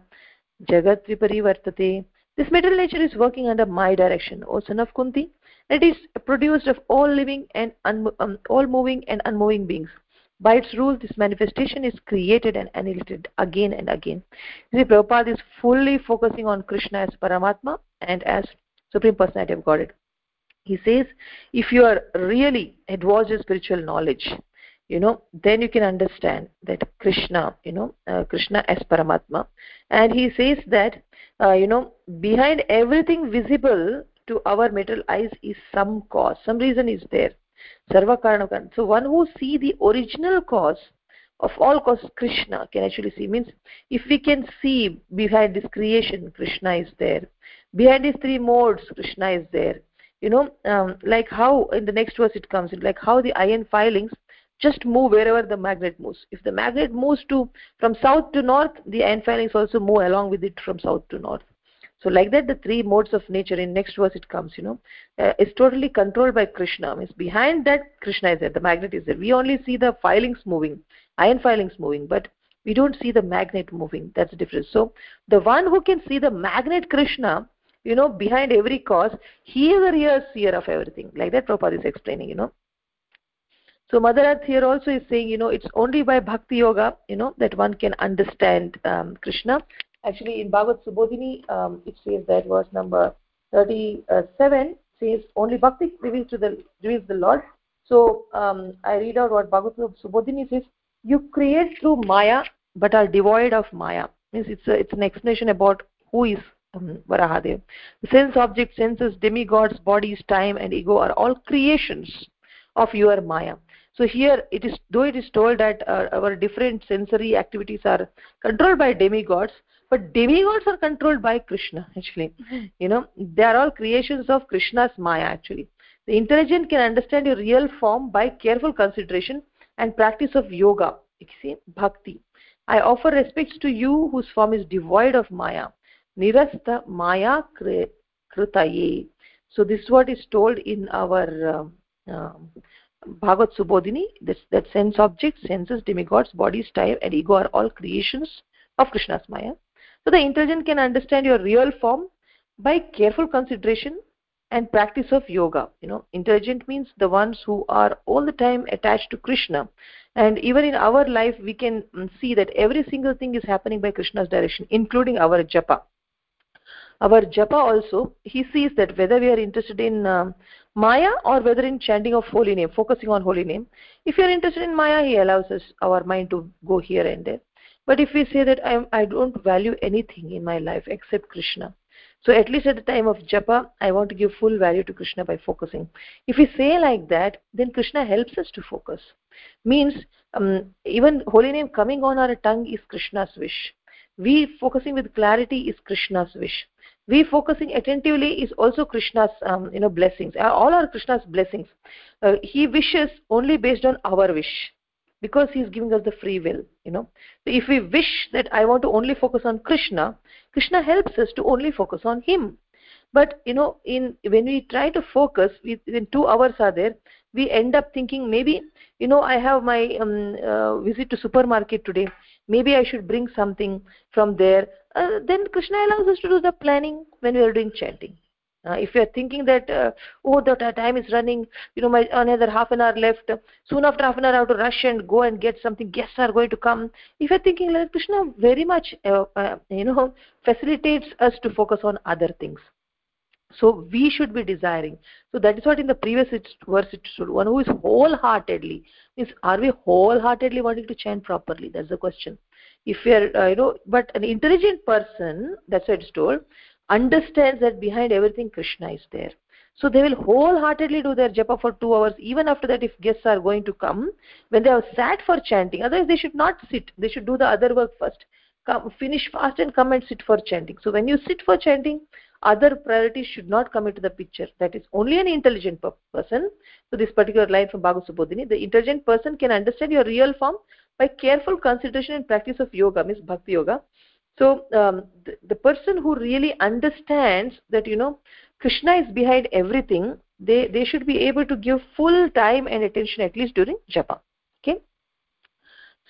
Jagat This material nature is working under my direction, O son of Kunti. It is produced of all living and un- um, all moving and unmoving beings by its rules, this manifestation is created and annihilated again and again. See, Prabhupada is fully focusing on Krishna as Paramatma and as Supreme Personality of Godhead. He says, if you are really advanced in spiritual knowledge, you know, then you can understand that Krishna, you know, uh, Krishna as Paramatma. And he says that, uh, you know, behind everything visible to our material eyes is some cause, some reason is there sarva karana so one who see the original cause of all cause krishna can actually see. Means if we can see behind this creation krishna is there. Behind these three modes krishna is there. You know um, like how in the next verse it comes like how the iron filings just move wherever the magnet moves. If the magnet moves to from south to north the iron filings also move along with it from south to north so like that the three modes of nature in next verse it comes you know. Uh, is totally controlled by krishna. Means behind that krishna is there the magnet is there. We only see the filings moving iron filings moving but we don't see the magnet moving. That's the difference. So the one who can see the magnet krishna you know behind every cause he is the real seer of everything. Like that prabhupada is explaining you know. So mother earth here also is saying you know it's only by bhakti yoga you know that one can understand um, krishna actually in Bhagavad Subodhini um, it says that verse number 37 says only bhakti reveals to the reveals the Lord so um, I read out what Bhagavad Subodhini says you create through Maya but are devoid of Maya means it's a, it's an explanation about who is um, Varahadev. Sense objects, senses, demigods, bodies, time and ego are all creations of your Maya. So here it is though it is told that uh, our different sensory activities are controlled by demigods, but demigods are controlled by krishna actually. You know they are all creations of krishna's maya actually. The intelligent can understand your real form by careful consideration and practice of yoga. See bhakti. I offer respects to you whose form is devoid of maya. Nirasta maya kritaye. So this is what is told in our uh, uh, Bhagavad Subodhini, that sense objects, senses, demigods, bodies, time and ego are all creations of Krishna's Maya. So the intelligent can understand your real form by careful consideration and practice of yoga. You know, intelligent means the ones who are all the time attached to Krishna. And even in our life, we can mm, see that every single thing is happening by Krishna's direction, including our japa. Our japa also, he sees that whether we are interested in uh, Maya or whether in chanting of holy name, focusing on holy name. If you are interested in Maya, he allows us our mind to go here and there but if we say that I'm, i don't value anything in my life except krishna so at least at the time of japa i want to give full value to krishna by focusing. If we say like that then krishna helps us to focus. Means um, even holy name coming on our tongue is krishna's wish. We focusing with clarity is krishna's wish. We focusing attentively is also krishna's um, you know blessings. Uh, all are krishna's blessings. Uh, he wishes only based on our wish because he is giving us the free will you know. So if we wish that i want to only focus on krishna krishna helps us to only focus on him. But you know in when we try to focus when 2 hours are there we end up thinking maybe you know i have my um, uh, visit to supermarket today. Maybe i should bring something from there. Uh, then krishna allows us to do the planning when we are doing chanting uh, if you are thinking that uh, oh the time is running you know my another half an hour left soon after half an hour i have to rush and go and get something guests are going to come. If you're thinking like krishna very much uh, uh, you know facilitates us to focus on other things. So we should be desiring. So that is what in the previous verse it should one who is wholeheartedly means are we wholeheartedly wanting to chant properly? That's the question. If we are uh, you know but an intelligent person that's what it's told understands that behind everything krishna is there. So they will wholeheartedly do their japa for two hours. Even after that if guests are going to come when they are sat for chanting otherwise they should not sit. They should do the other work first. Come finish fast and come and sit for chanting. So when you sit for chanting other priorities should not come into the picture. That is only an intelligent person. So this particular line from bhagavad subodhini the intelligent person can understand your real form by careful consideration and practice of yoga means bhakti yoga so um, the, the person who really understands that you know krishna is behind everything they they should be able to give full time and attention at least during japa okay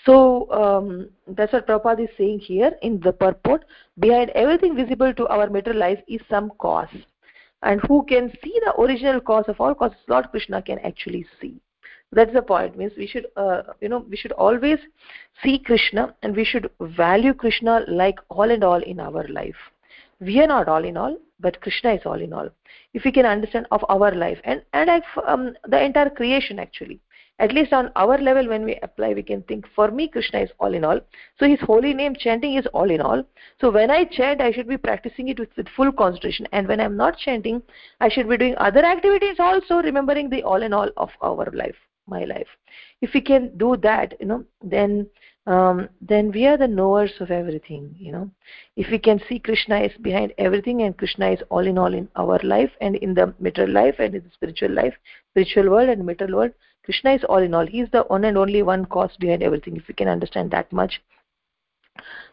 so um, that's what Prabhupada is saying here in the purport. Behind everything visible to our material life is some cause. And who can see the original cause of all causes, Lord Krishna can actually see. That's the point. Means we should, uh, you know, we should always see Krishna and we should value Krishna like all and all in our life. We are not all in all, but Krishna is all in all. If we can understand of our life and and um, the entire creation actually at least on our level when we apply we can think for me krishna is all in all so his holy name chanting is all in all so when i chant i should be practicing it with, with full concentration and when i'm not chanting i should be doing other activities also remembering the all in all of our life my life. If we can do that you know then um, then we are the knowers of everything you know. If we can see krishna is behind everything and krishna is all in all in our life and in the material life and in the spiritual life spiritual world and material world krishna is all in all. He is the one and only one cause behind everything if we can understand that much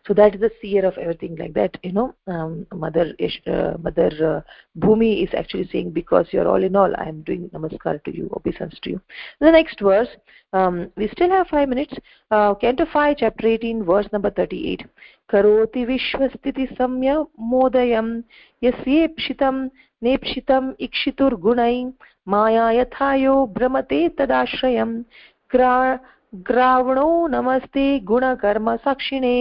so that is the seer of everything like that you know um, mother uh, mother uh, bhumi is actually saying because you're all in all i am doing namaskar to you obeisance to you the next verse um, we still have 5 minutes uh, canto 5 chapter 18 verse number 38 karoti vishwastiti samya modayam yasyepshitam nepshitam ikshitur gunai माया यथायो भ्रमते तदाश्रयम् ग्रावणो नमस्ते गुणकर्म साक्षिणे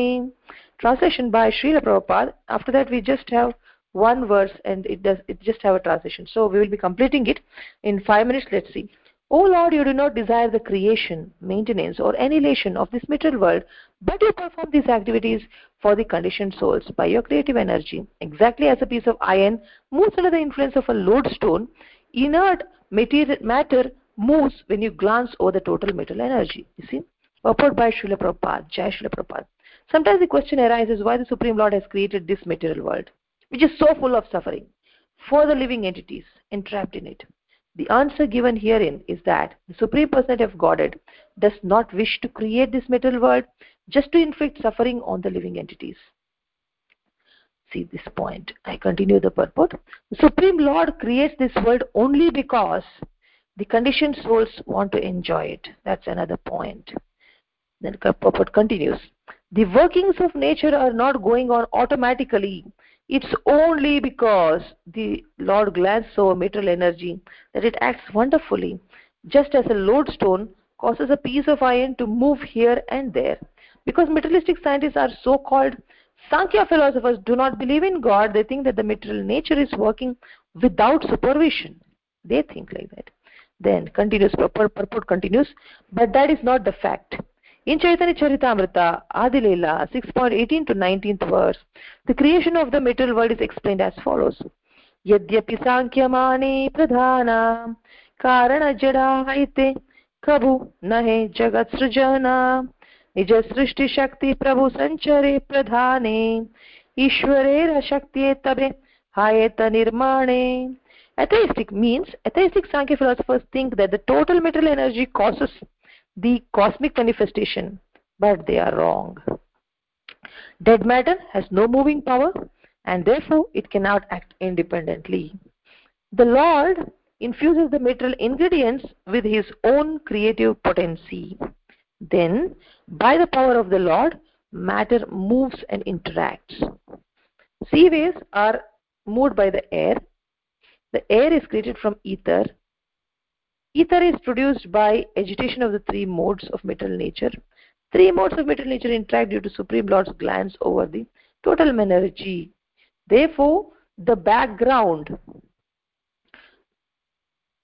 translation by Srila Prabhupada. After that, we just have one verse and it does it just have a translation. So we will be completing it in five minutes. Let's see. O Lord, you do not desire the creation, maintenance, or annihilation of this material world, but you perform these activities for the conditioned souls by your creative energy. Exactly as a piece of iron moves under the influence of a lodestone, inert material matter moves when you glance over the total material energy. You see? Purport by Srila Prabhupada, Jai Srila Prabhupada. Sometimes the question arises why the Supreme Lord has created this material world, which is so full of suffering, for the living entities entrapped in it. The answer given herein is that the Supreme Personality of Godhead does not wish to create this material world just to inflict suffering on the living entities. See this point. I continue the purport. The Supreme Lord creates this world only because the conditioned souls want to enjoy it. That's another point. Then purport continues. The workings of nature are not going on automatically. It's only because the Lord glances over material energy that it acts wonderfully, just as a lodestone causes a piece of iron to move here and there. Because materialistic scientists are so-called Sankhya philosophers do not believe in God. They think that the material nature is working without supervision. They think like that. Then continues, purport continues, but that is not the fact. In Chaitanya Charitamrita, Adi Leela, 6.18 to 19th verse, the creation of the material world is explained as follows. यद्यपि साङ्ख्यमाने प्रधाना कारणजडा इते कबु न हे जगत्सृजना निजसृष्टिशक्ति प्रभु सञ्चरे प्रधाने ईश्वरेरशक्त्ये तबे हायेत nirmane. Atheistic means atheistic Sankhya philosophers think that the total material energy causes the cosmic manifestation, but they are wrong. Dead matter has no moving power and therefore it cannot act independently. The Lord infuses the material ingredients with his own creative potency. Then, by the power of the Lord, matter moves and interacts. Sea waves are moved by the air. The air is created from ether Ether is produced by agitation of the three modes of material nature. Three modes of material nature interact due to Supreme Lord's glance over the total energy. Therefore, the background,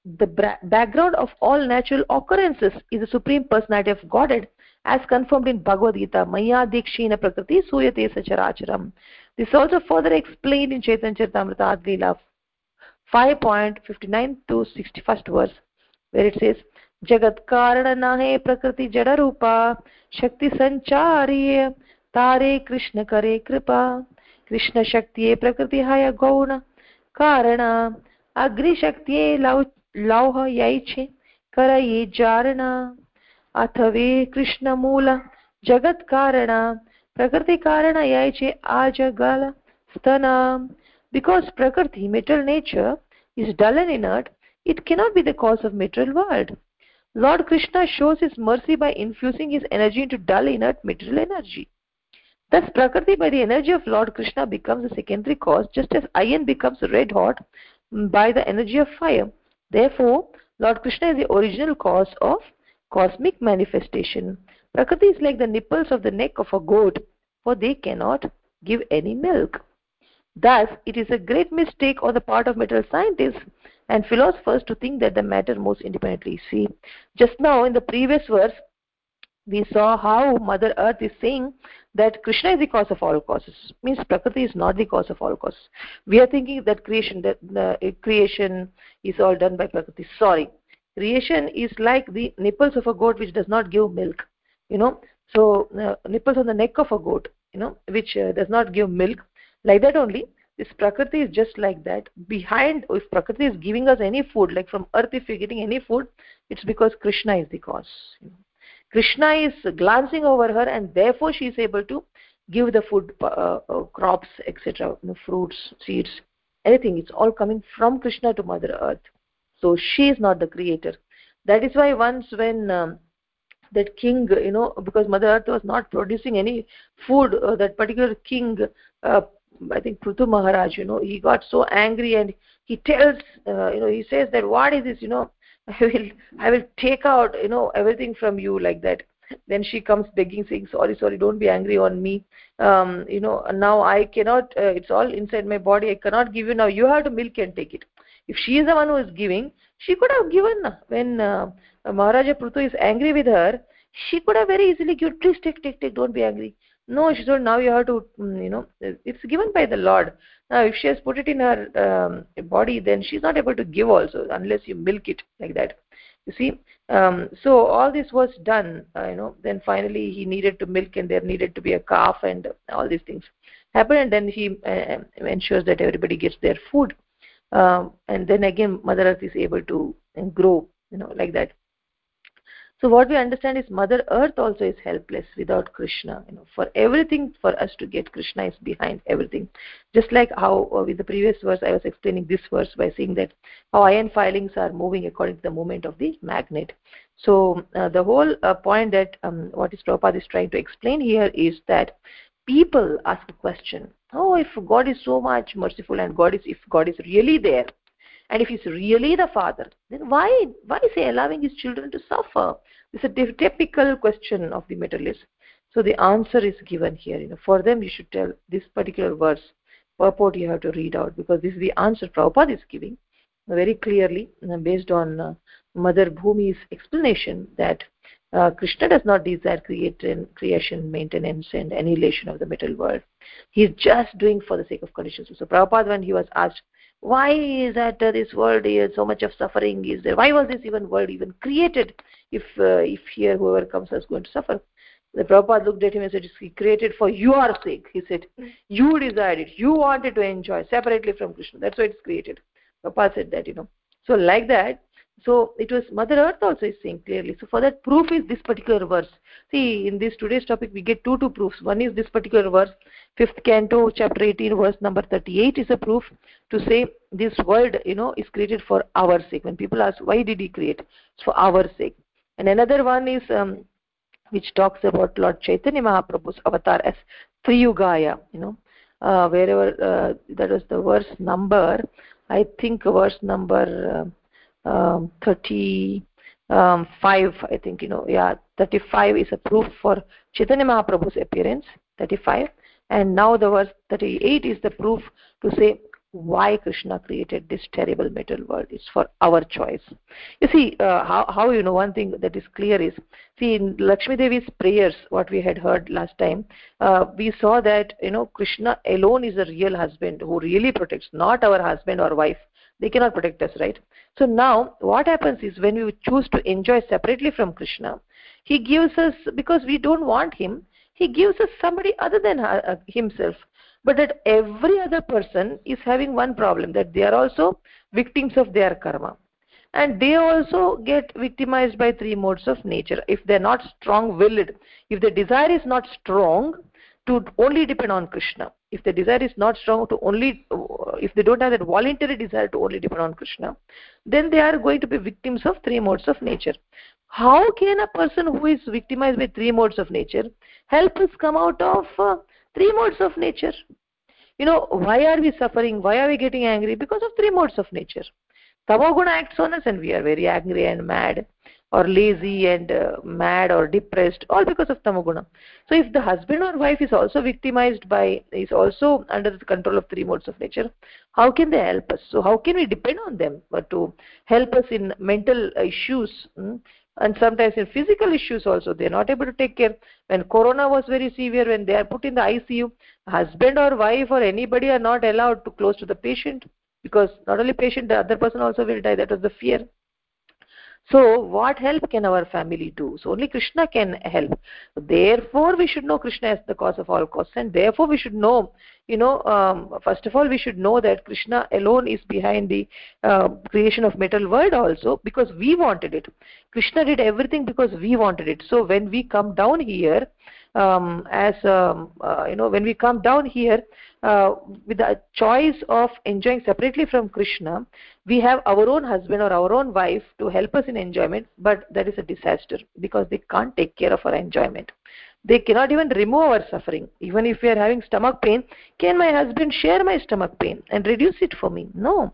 the background of all natural occurrences is the Supreme Personality of Godhead as confirmed in Bhagavad Gita, Maya Dikshina Prakriti Suyate Sacharacharam. This is also further explained in Chaitanya Charitamrita Adlila 5.59 to 61st verse, where it says जगत कारण है प्रकृति जड़ रूपा शक्ति संचारी तारे कृष्ण करे कृपा कृष्ण शक्ति प्रकृति है गौण कारण अग्निशक्ति लौह यैछे कर ये जारण अथवे कृष्ण मूल जगत कारण प्रकृति कारण यैछे आजगल स्तन because prakriti material nature is dull and inert it cannot be the cause of material world Lord Krishna shows his mercy by infusing his energy into dull, inert material energy. Thus, Prakriti, by the energy of Lord Krishna, becomes a secondary cause, just as iron becomes red hot by the energy of fire. Therefore, Lord Krishna is the original cause of cosmic manifestation. Prakriti is like the nipples of the neck of a goat, for they cannot give any milk. Thus, it is a great mistake on the part of material scientists and philosophers to think that the matter moves independently. See, just now in the previous verse, we saw how Mother Earth is saying that Krishna is the cause of all causes. Means Prakriti is not the cause of all causes. We are thinking that creation, that uh, creation is all done by Prakriti. Sorry, creation is like the nipples of a goat which does not give milk. You know, so uh, nipples on the neck of a goat, you know, which uh, does not give milk. Like that only, this prakriti is just like that. Behind if prakriti is giving us any food like from earth if we're getting any food it's because krishna is the cause krishna is glancing over her and therefore she is able to give the food uh, uh, crops etc you know, fruits seeds anything. It's all coming from krishna to mother earth. So she is not the creator. That is why once when um, that king you know because mother earth was not producing any food uh, that particular king uh, I think Prithu Maharaj, you know, he got so angry and he tells, uh, you know, he says that what is this, you know, I will, I will take out, you know, everything from you like that. Then she comes begging, saying, sorry, sorry, don't be angry on me. Um, you know, now I cannot, uh, it's all inside my body. I cannot give you now. You have to milk and take it. If she is the one who is giving, she could have given when uh, Maharaja Prithu is angry with her, she could have very easily given, please take, take, take, don't be angry no she told now you have to mm, you know it's given by the lord. Now if she has put it in her um, body then she's not able to give also unless you milk it like that. You see um, so all this was done uh, you know then finally he needed to milk and there needed to be a calf and all these things happen and then he uh, ensures that everybody gets their food. Um, and then again mother earth is able to grow you know like that so what we understand is mother earth also is helpless without krishna you know for everything for us to get krishna is behind everything. Just like how uh, with the previous verse i was explaining this verse by saying that how iron filings are moving according to the movement of the magnet. So uh, the whole uh, point that um, what is Prabhupada is trying to explain here is that people ask a question oh if god is so much merciful and god is if god is really there and if he's really the father then why why is he allowing his children to suffer? It's a typical question of the materialist so the answer is given here. You know for them you should tell this particular verse. Purport you have to read out because this is the answer Prabhupada is giving. Very clearly based on uh, Mother Bhumi's explanation that uh, Krishna does not desire creation, maintenance, and annihilation of the material world. He is just doing for the sake of conditions. So Prabhupada, when he was asked, why is that uh, this world is so much of suffering is there? Why was this even world even created if uh, if here whoever comes is going to suffer? The Prabhupada looked at him and said, He created for your sake. He said, you desired it. You wanted to enjoy separately from Krishna. That's why it's created. Prabhupada said that, you know. So like that, so it was Mother Earth also is saying clearly. So for that proof is this particular verse. See, in this today's topic, we get two two proofs. One is this particular verse, fifth canto, chapter 18, verse number 38 is a proof to say this world, you know, is created for our sake. When people ask, why did he create? It's for our sake. And another one is um, which talks about Lord Chaitanya Mahaprabhu's avatar as Triyugaya, you know, uh, wherever uh, that was the verse number, I think verse number. Uh, um, 35 um, i think you know yeah 35 is a proof for chaitanya mahaprabhu's appearance 35 and now the verse 38 is the proof to say why krishna created this terrible material world. It's for our choice. You see uh, how, how you know one thing that is clear is see in lakshmi devi's prayers what we had heard last time uh, we saw that you know krishna alone is a real husband who really protects not our husband or wife they cannot protect us right? So now what happens is when we choose to enjoy separately from krishna he gives us because we don't want him he gives us somebody other than uh, himself. But that every other person is having one problem that they are also victims of their karma. And they also get victimized by three modes of nature. If they're not strong willed if the desire is not strong to only depend on krishna if the desire is not strong to only if they don't have that voluntary desire to only depend on krishna then they are going to be victims of three modes of nature. How can a person who is victimized by three modes of nature help us come out of uh, three modes of nature? You know why are we suffering? Why are we getting angry? Because of three modes of nature. Tamoguna acts on us and we are very angry and mad or lazy and uh, mad or depressed all because of tamoguna so if the husband or wife is also victimized by is also under the control of three modes of nature how can they help us? So how can we depend on them uh, to help us in mental issues hmm? and sometimes in physical issues also they are not able to take care. When corona was very severe when they are put in the icu husband or wife or anybody are not allowed to close to the patient because not only patient the other person also will die. That was the fear so what help can our family do? So only krishna can help. Therefore we should know krishna as the cause of all causes and therefore we should know you know um, first of all we should know that krishna alone is behind the uh, creation of metal world also because we wanted it. Krishna did everything because we wanted it. So when we come down here um, as um, uh, you know when we come down here uh, with the choice of enjoying separately from krishna we have our own husband or our own wife to help us in enjoyment but that is a disaster because they can't take care of our enjoyment they cannot even remove our suffering. Even if we are having stomach pain can my husband share my stomach pain and reduce it for me? No.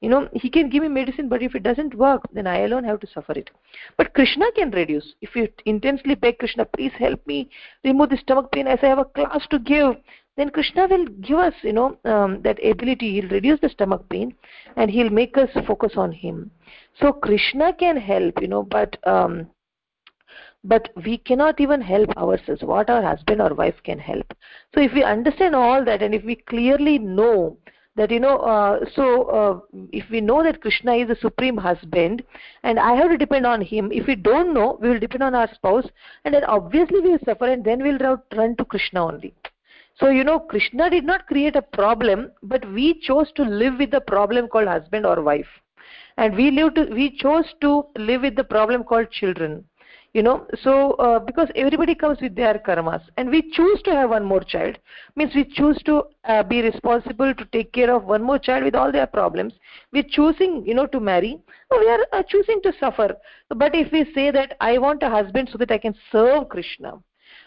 You know he can give me medicine but if it doesn't work then i alone have to suffer it. But krishna can reduce. If you intensely beg krishna please help me remove the stomach pain as i have a class to give then krishna will give us you know um, that ability. He'll reduce the stomach pain and he'll make us focus on him. So krishna can help you know but um, but we cannot even help ourselves. What our husband or wife can help. So if we understand all that and if we clearly know that you know uh, so uh, if we know that krishna is the supreme husband and i have to depend on him if we don't know we will depend on our spouse and then obviously we will suffer and then we will run to krishna only. So you know krishna did not create a problem but we chose to live with the problem called husband or wife. And we live to we chose to live with the problem called children you know so uh, because everybody comes with their karmas and we choose to have one more child. Means we choose to uh, be responsible to take care of one more child with all their problems. We're choosing you know to marry. We are uh, choosing to suffer. But if we say that i want a husband so that i can serve krishna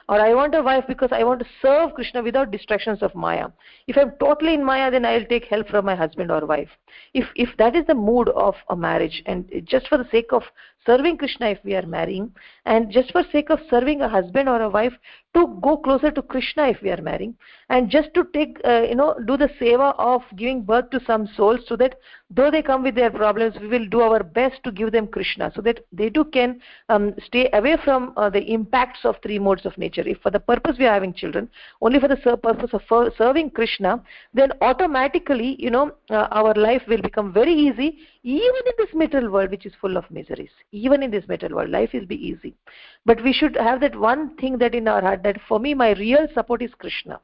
or i want a wife because i want to serve krishna without distractions of maya if i'm totally in maya then i'll take help from my husband or wife. If if that is the mood of a marriage and just for the sake of serving krishna if we are marrying. And just for sake of serving a husband or a wife to go closer to krishna if we are marrying. And just to take uh, you know do the seva of giving birth to some souls so that though they come with their problems we will do our best to give them krishna so that they too can um, stay away from uh, the impacts of three modes of nature. If for the purpose we are having children only for the purpose of serving krishna then automatically you know uh, our life will become very easy even in this material world which is full of miseries even in this material world life will be easy. But we should have that one thing that in our heart that for me my real support is krishna.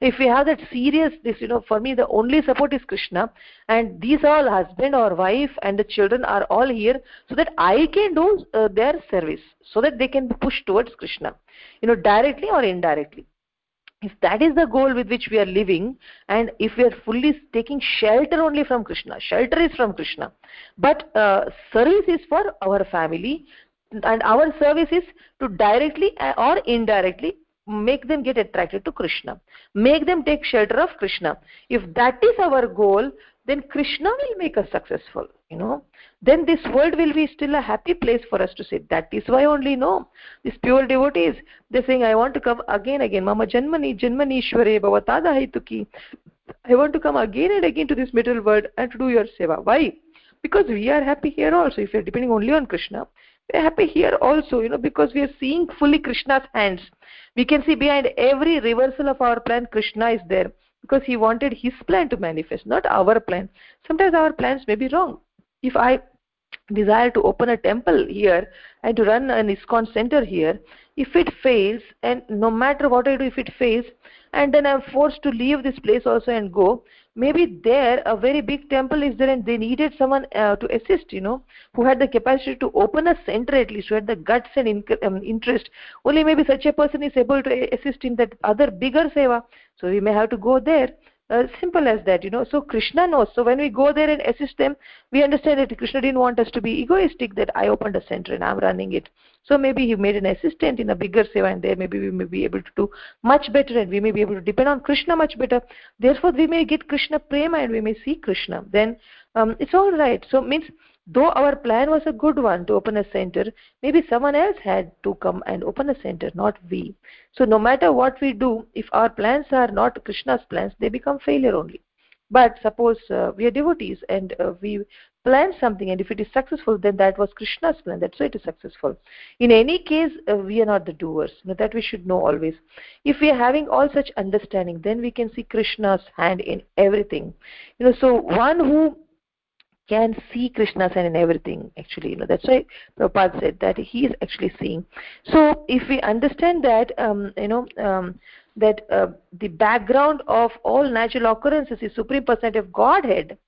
If we have that serious this you know for me the only support is krishna and these all husband or wife and the children are all here so that i can do uh, their service so that they can be pushed towards krishna you know directly or indirectly if that is the goal with which we are living and if we are fully taking shelter only from krishna shelter is from krishna but uh, service is for our family and our service is to directly or indirectly make them get attracted to krishna make them take shelter of krishna. If that is our goal then krishna will make us successful you know. Then this world will be still a happy place for us to sit. That is why only no these pure devotees they're saying i want to come again again. Mama janmani janmani ishware bhavatada haituki i want to come again and again to this middle world and to do your seva. Why? Because we are happy here also. If we are depending only on krishna we are happy here also you know because we are seeing fully krishna's hands. We can see behind every reversal of our plan krishna is there because he wanted his plan to manifest not our plan. Sometimes our plans may be wrong. If i desire to open a temple here and to run an ISKCON center here, if it fails, and no matter what I do, if it fails, and then I'm forced to leave this place also and go, maybe there a very big temple is there and they needed someone uh, to assist, you know, who had the capacity to open a center at least, who had the guts and in, um, interest. Only maybe such a person is able to assist in that other bigger seva. So we may have to go there uh, simple as that you know. So krishna knows. So when we go there and assist them we understand that krishna didn't want us to be egoistic that i opened a center and i'm running it. So maybe he made an assistant in a bigger seva and there maybe we may be able to do much better and we may be able to depend on krishna much better. Therefore we may get krishna prema and we may see krishna. Then um, it's all right. So means though our plan was a good one to open a center maybe someone else had to come and open a center not we. So no matter what we do if our plans are not krishna's plans they become failure only. But suppose uh, we are devotees and uh, we plan something and if it is successful then that was krishna's plan. That's why it is successful. In any case uh, we are not the doers. That we should know always. If we are having all such understanding then we can see krishna's hand in everything. You know so one who can see Krishna's hand in everything actually you know that's why Prabhupada said that he is actually seeing. So if we understand that um, you know um, that uh, the background of all natural occurrences is supreme personality of godhead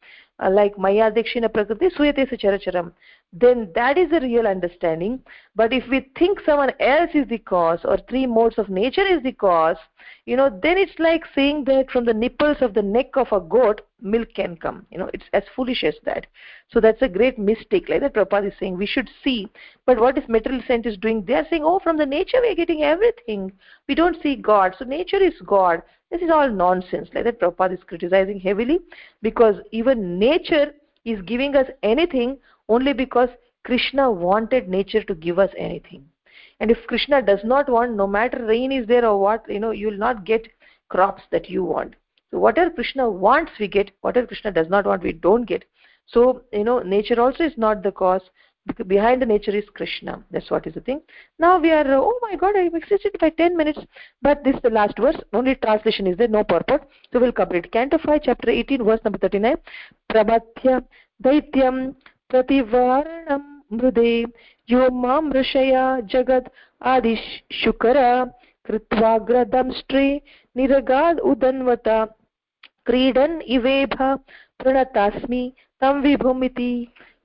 uh, like maya dakshina prakriti suyate characharam. Then that is a real understanding. But if we think someone else is the cause or three modes of nature is the cause you know then it's like saying that from the nipples of the neck of a goat milk can come. You know it's as foolish as that. So that's a great mistake. Like that Prabhupada is saying we should see. But what is material scientists doing? They are saying oh from the nature we are getting everything. We don't see god. So nature is god this is all nonsense. Like that Prabhupada is criticizing heavily because even nature is giving us anything only because krishna wanted nature to give us anything. And if krishna does not want no matter rain is there or what you know you will not get crops that you want. So whatever krishna wants we get. Whatever krishna does not want we don't get. So you know nature also is not the cause behind the nature is krishna that's what is the thing now we are oh my god i exceeded by 10 minutes but this is the last verse only translation is there no purport so we'll complete canto 5 chapter 18 verse number 39 prabhathya daityam prativaranam मृदे यो माँ मृषया जगद् आदिशुकर कृत्वाग्रदंष्ट्रे निरगाद् उदन्वता क्रीडन् इवेभ प्रणतास्मि तं विभुमिति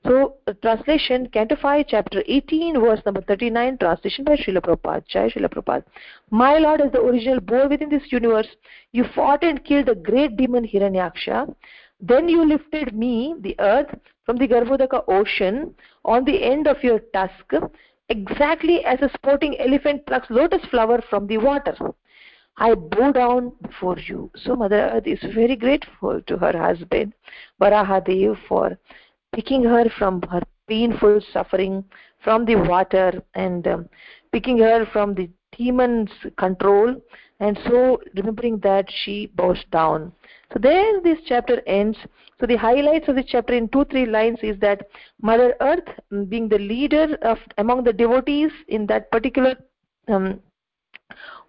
So, uh, translation, Canto 5, chapter 18, verse number 39, translation by Srila Prabhupada. Jai Srila Prabhupada. My Lord, as the original boar within this universe, you fought and killed the great demon Hiranyaksha. Then you lifted me, the earth, from the Garbhodaka ocean on the end of your tusk, exactly as a sporting elephant plucks lotus flower from the water. I bow down before you. So Mother Earth is very grateful to her husband, Varahadev, for picking her from her painful suffering from the water and um, picking her from the demon's control and so remembering that she bows down. So there this chapter ends. So the highlights of this chapter in two three lines is that mother earth mm, being the leader of among the devotees in that particular um,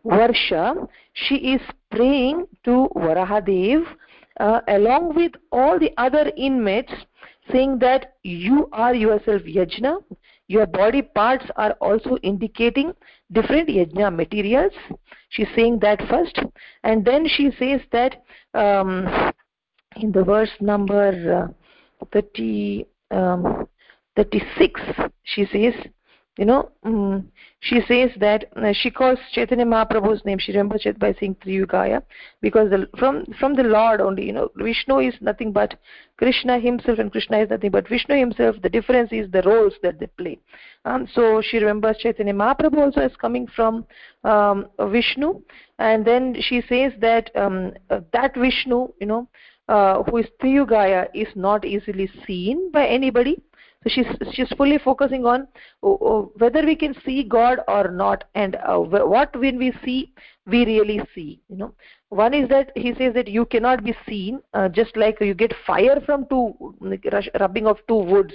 varsha she is praying to varahadev uh, along with all the other inmates saying that you are yourself yajna your body parts are also indicating different yajna materials. She's saying that first. And then she says that um, in the verse number uh, 30 um, 36 she says you know um, she says that uh, she calls chaitanya mahaprabhu's name. She remembers it by saying triyugaya because the, from from the lord only you know vishnu is nothing but krishna himself and krishna is nothing but vishnu himself. The difference is the roles that they play. Um, so she remembers chaitanya mahaprabhu also is coming from um, vishnu. And then she says that um, uh, that vishnu you know uh, who is triyugaya is not easily seen by anybody so she's she's fully focusing on oh, oh, whether we can see god or not and uh, what when we see we really see you know. One is that he says that you cannot be seen uh, just like you get fire from two rubbing of two woods.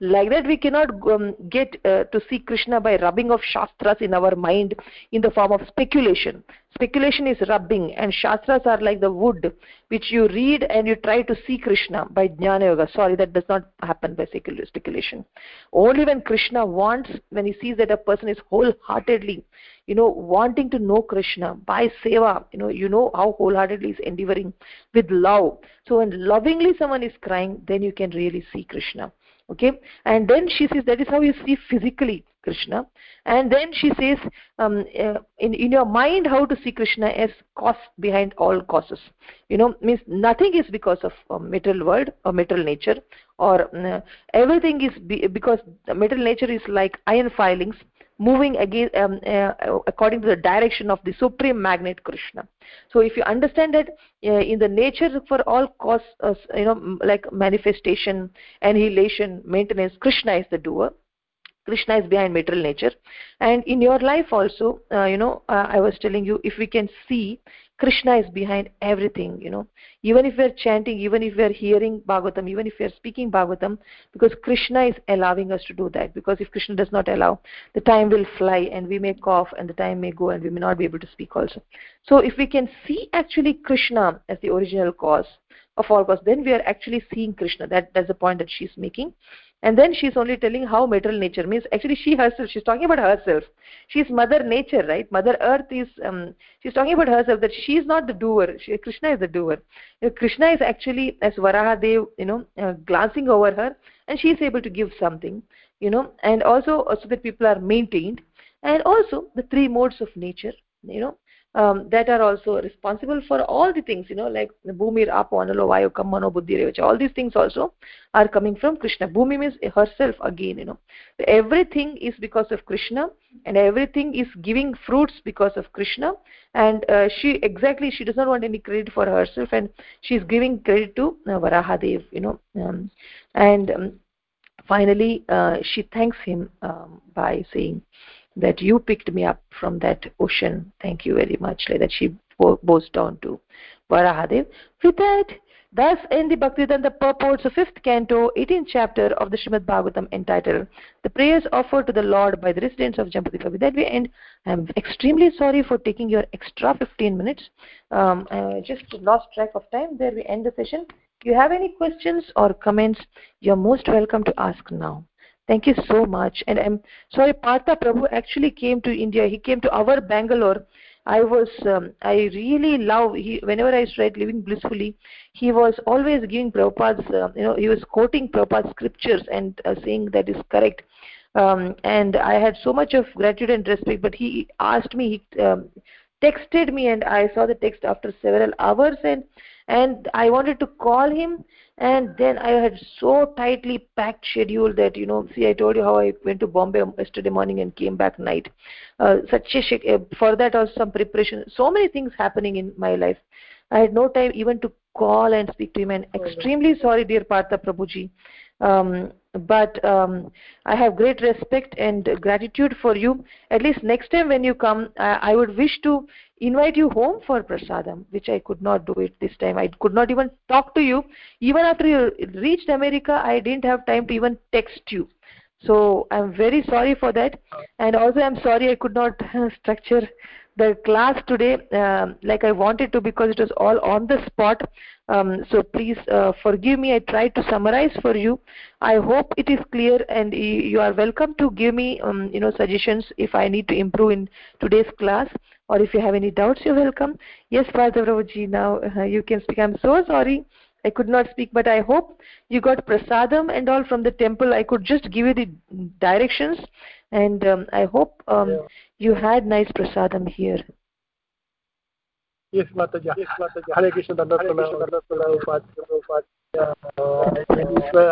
Like that we cannot um, get uh, to see krishna by rubbing of shastras in our mind in the form of speculation speculation is rubbing and shastras are like the wood which you read and you try to see krishna by jnana yoga. Sorry that does not happen by speculation. Only when krishna wants when he sees that a person is wholeheartedly you know wanting to know krishna by seva you know you know how wholeheartedly is endeavoring with love. So when lovingly someone is crying then you can really see krishna. Okay? And then she says that is how you see physically krishna. And then she says um, uh, in in your mind how to see krishna as cause behind all causes. You know means nothing is because of uh, material world or material nature or uh, everything is be, because material nature is like iron filings moving again um, uh, according to the direction of the supreme magnet krishna. So if you understand that uh, in the nature for all cause uh, you know like manifestation annihilation maintenance krishna is the doer krishna is behind material nature. And in your life also uh, you know uh, i was telling you if we can see krishna is behind everything you know. Even if we're chanting even if we're hearing bhagavatam even if we're speaking bhagavatam because krishna is allowing us to do that. Because if krishna does not allow the time will fly and we may cough and the time may go and we may not be able to speak also. So if we can see actually krishna as the original cause of all cause then we are actually seeing krishna. That that's the point that she's making. And then she's only telling how material nature means. Actually she herself she's talking about herself. She's mother nature right? Mother earth is um, she's talking about herself that she's not the doer. She, krishna is the doer. You know, krishna is actually as varahadev you know uh, glancing over her and she's able to give something you know and also uh, so that people are maintained. And also the three modes of nature you know um, that are also responsible for all the things you know like bhumir apo analo vayu kammano buddhi all these things also are coming from krishna. Bhumi means herself again you know. Everything is because of krishna and everything is giving fruits because of krishna and uh, she exactly she does not want any credit for herself and she is giving credit to uh, varahadev you know. Um, and um, finally uh, she thanks him um, by saying that you picked me up from that ocean. Thank you very much. Like that she bows down to Varahadev. With that, thus end the Bhaktivedanta purports of fifth canto, 18th chapter of the Srimad Bhagavatam entitled The Prayers Offered to the Lord by the Residents of Jambudvipa. With that we end. I'm extremely sorry for taking your extra 15 minutes. Um, I just lost track of time. There we end the session. If you have any questions or comments, you're most welcome to ask now. Thank you so much. And I'm sorry, Partha Prabhu actually came to India. He came to our Bangalore. I was, um, I really love, he, whenever I tried living blissfully, he was always giving Prabhupada's, uh, you know, he was quoting Prabhupada's scriptures and uh, saying that is correct. Um, and I had so much of gratitude and respect, but he asked me, he um, texted me and I saw the text after several hours and and I wanted to call him and then I had so tightly packed schedule that you know see I told you how I went to Bombay yesterday morning and came back night. Uh, such a uh, for that also some preparation so many things happening in my life. I had no time even to call and speak to him. And extremely sorry dear Partha Prabhuji. Um, but um, I have great respect and gratitude for you. At least next time when you come, I, I would wish to invite you home for prasadam, which I could not do it this time. I could not even talk to you. Even after you reached America, I didn't have time to even text you. So I'm very sorry for that. And also I'm sorry I could not structure the class today um, like I wanted to because it was all on the spot. Um, so please uh, forgive me. I tried to summarize for you. I hope it is clear, and you are welcome to give me, um, you know, suggestions if I need to improve in today's class, or if you have any doubts, you're welcome. Yes, Prabhuji, now uh, you can speak. I'm so sorry. I could not speak, but I hope you got prasadam and all from the temple. I could just give you the directions, and um, I hope um, yeah. You had nice prasadam here. Yes, Mataji. Yes, Mataji. Hare Krishna, Prabhupada. Yeah, uh,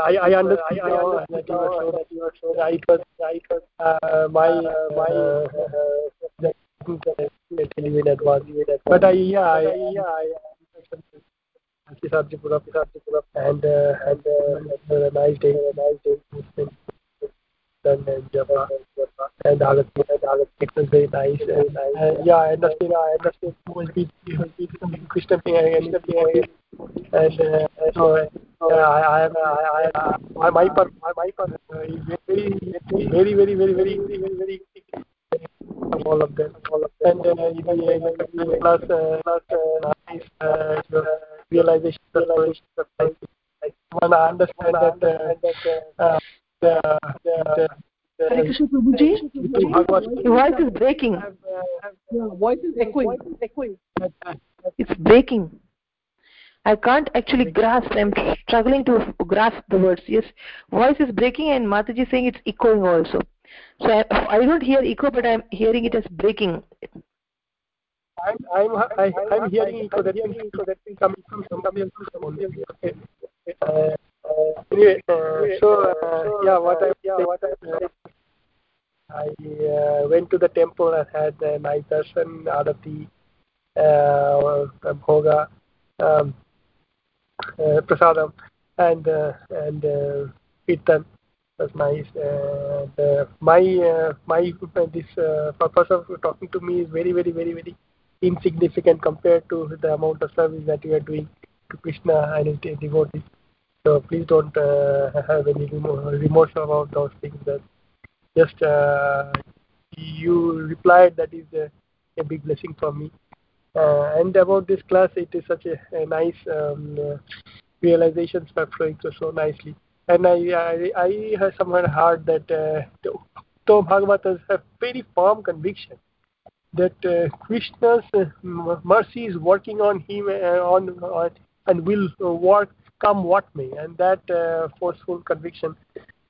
I, I understand. I, I understand that you are so right. But right, uh, my uh, my uh, advance. But I yeah I yeah I. And uh, and uh, a nice day, a nice day and Java and all and all it was very nice and uh, yeah I understand I understand will be will be Christian and and uh, so uh, I I am I I my my my part is very very very very very very very all of them all of them and uh, the class, uh, class uh, uh, realization, realization of life. I understand that, uh, uh, the, the, the, Hare Krishna Prabhuji, your voice is breaking. Your voice is echoing. It's breaking. I can't actually grasp. I'm struggling to grasp the words. Yes, voice is breaking, and Mataji is saying it's echoing also. So I, I don't hear echo, but I'm hearing it as breaking. I'm I'm I, I'm hearing echo. That means echo. That means coming from somebody else. Okay. Uh, anyway, uh, so uh, yeah, what I yeah what I I uh, went to the temple and had a nice darshan, arati, uh, bhoga, um, uh, prasadam, and uh, and uh, was nice. Uh, my uh, my this uh, purpose of talking to me is very very very very insignificant compared to the amount of service that you are doing to Krishna and his devotees. So please don't uh, have any remorse about those things. That just uh, you replied that is a, a big blessing for me. Uh, and about this class, it is such a, a nice um, realizations flowing so, nicely. And I, I, I have somewhere heard that uh, Tom Bhagavatas have very firm conviction that uh, Krishna's uh, mercy is working on him on, on and will work come what may, and that uh, forceful conviction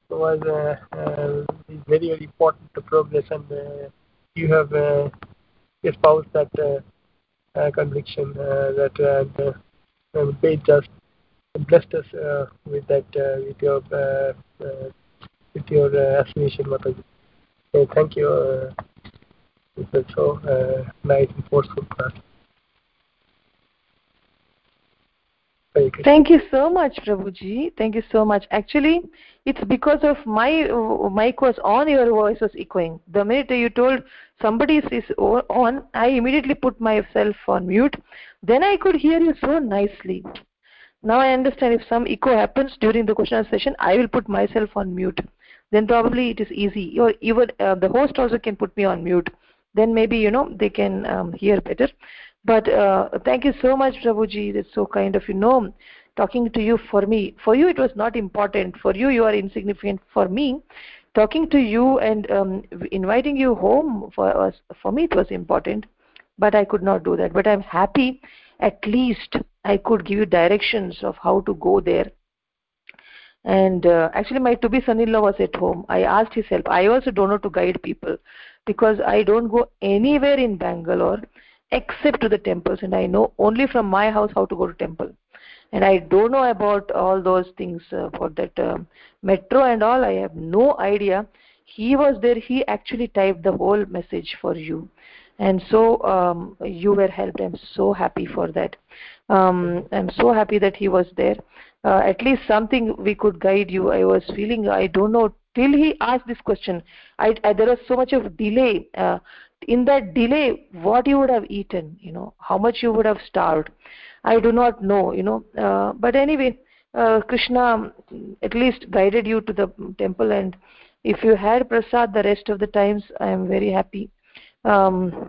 was uh, uh, very very important to progress, and uh, you have uh, espoused that uh, conviction that uh, paid just blessed us with that with your with your affirmation, Mataji. So thank you. It was so uh, nice and forceful class. Thank you so much, Prabhuji. Thank you so much. Actually, it's because of my uh, mic was on, your voice was echoing. The minute you told somebody is on, I immediately put myself on mute. Then I could hear you so nicely. Now I understand if some echo happens during the question session, I will put myself on mute. Then probably it is easy. Or even uh, the host also can put me on mute. Then maybe you know they can um, hear better but uh, thank you so much prabhuji. That's so kind of you. Know talking to you for me for you it was not important. For you you are insignificant. For me talking to you and um, inviting you home for us for me it was important but i could not do that. But i'm happy at least i could give you directions of how to go there. And uh, actually my to be son-in-law was at home. I asked his help. I also don't know to guide people because i don't go anywhere in bangalore except to the temples. And i know only from my house how to go to temple. And i don't know about all those things uh, about that uh, metro and all. I have no idea. He was there. He actually typed the whole message for you. And so um, you were helped. I'm so happy for that. Um, i'm so happy that he was there. Uh, at least something we could guide you. I was feeling i don't know till he asked this question I, I there was so much of delay uh, in that delay what you would have eaten you know how much you would have starved i do not know you know uh, but anyway uh, krishna at least guided you to the temple and if you had prasad the rest of the times i am very happy. Um,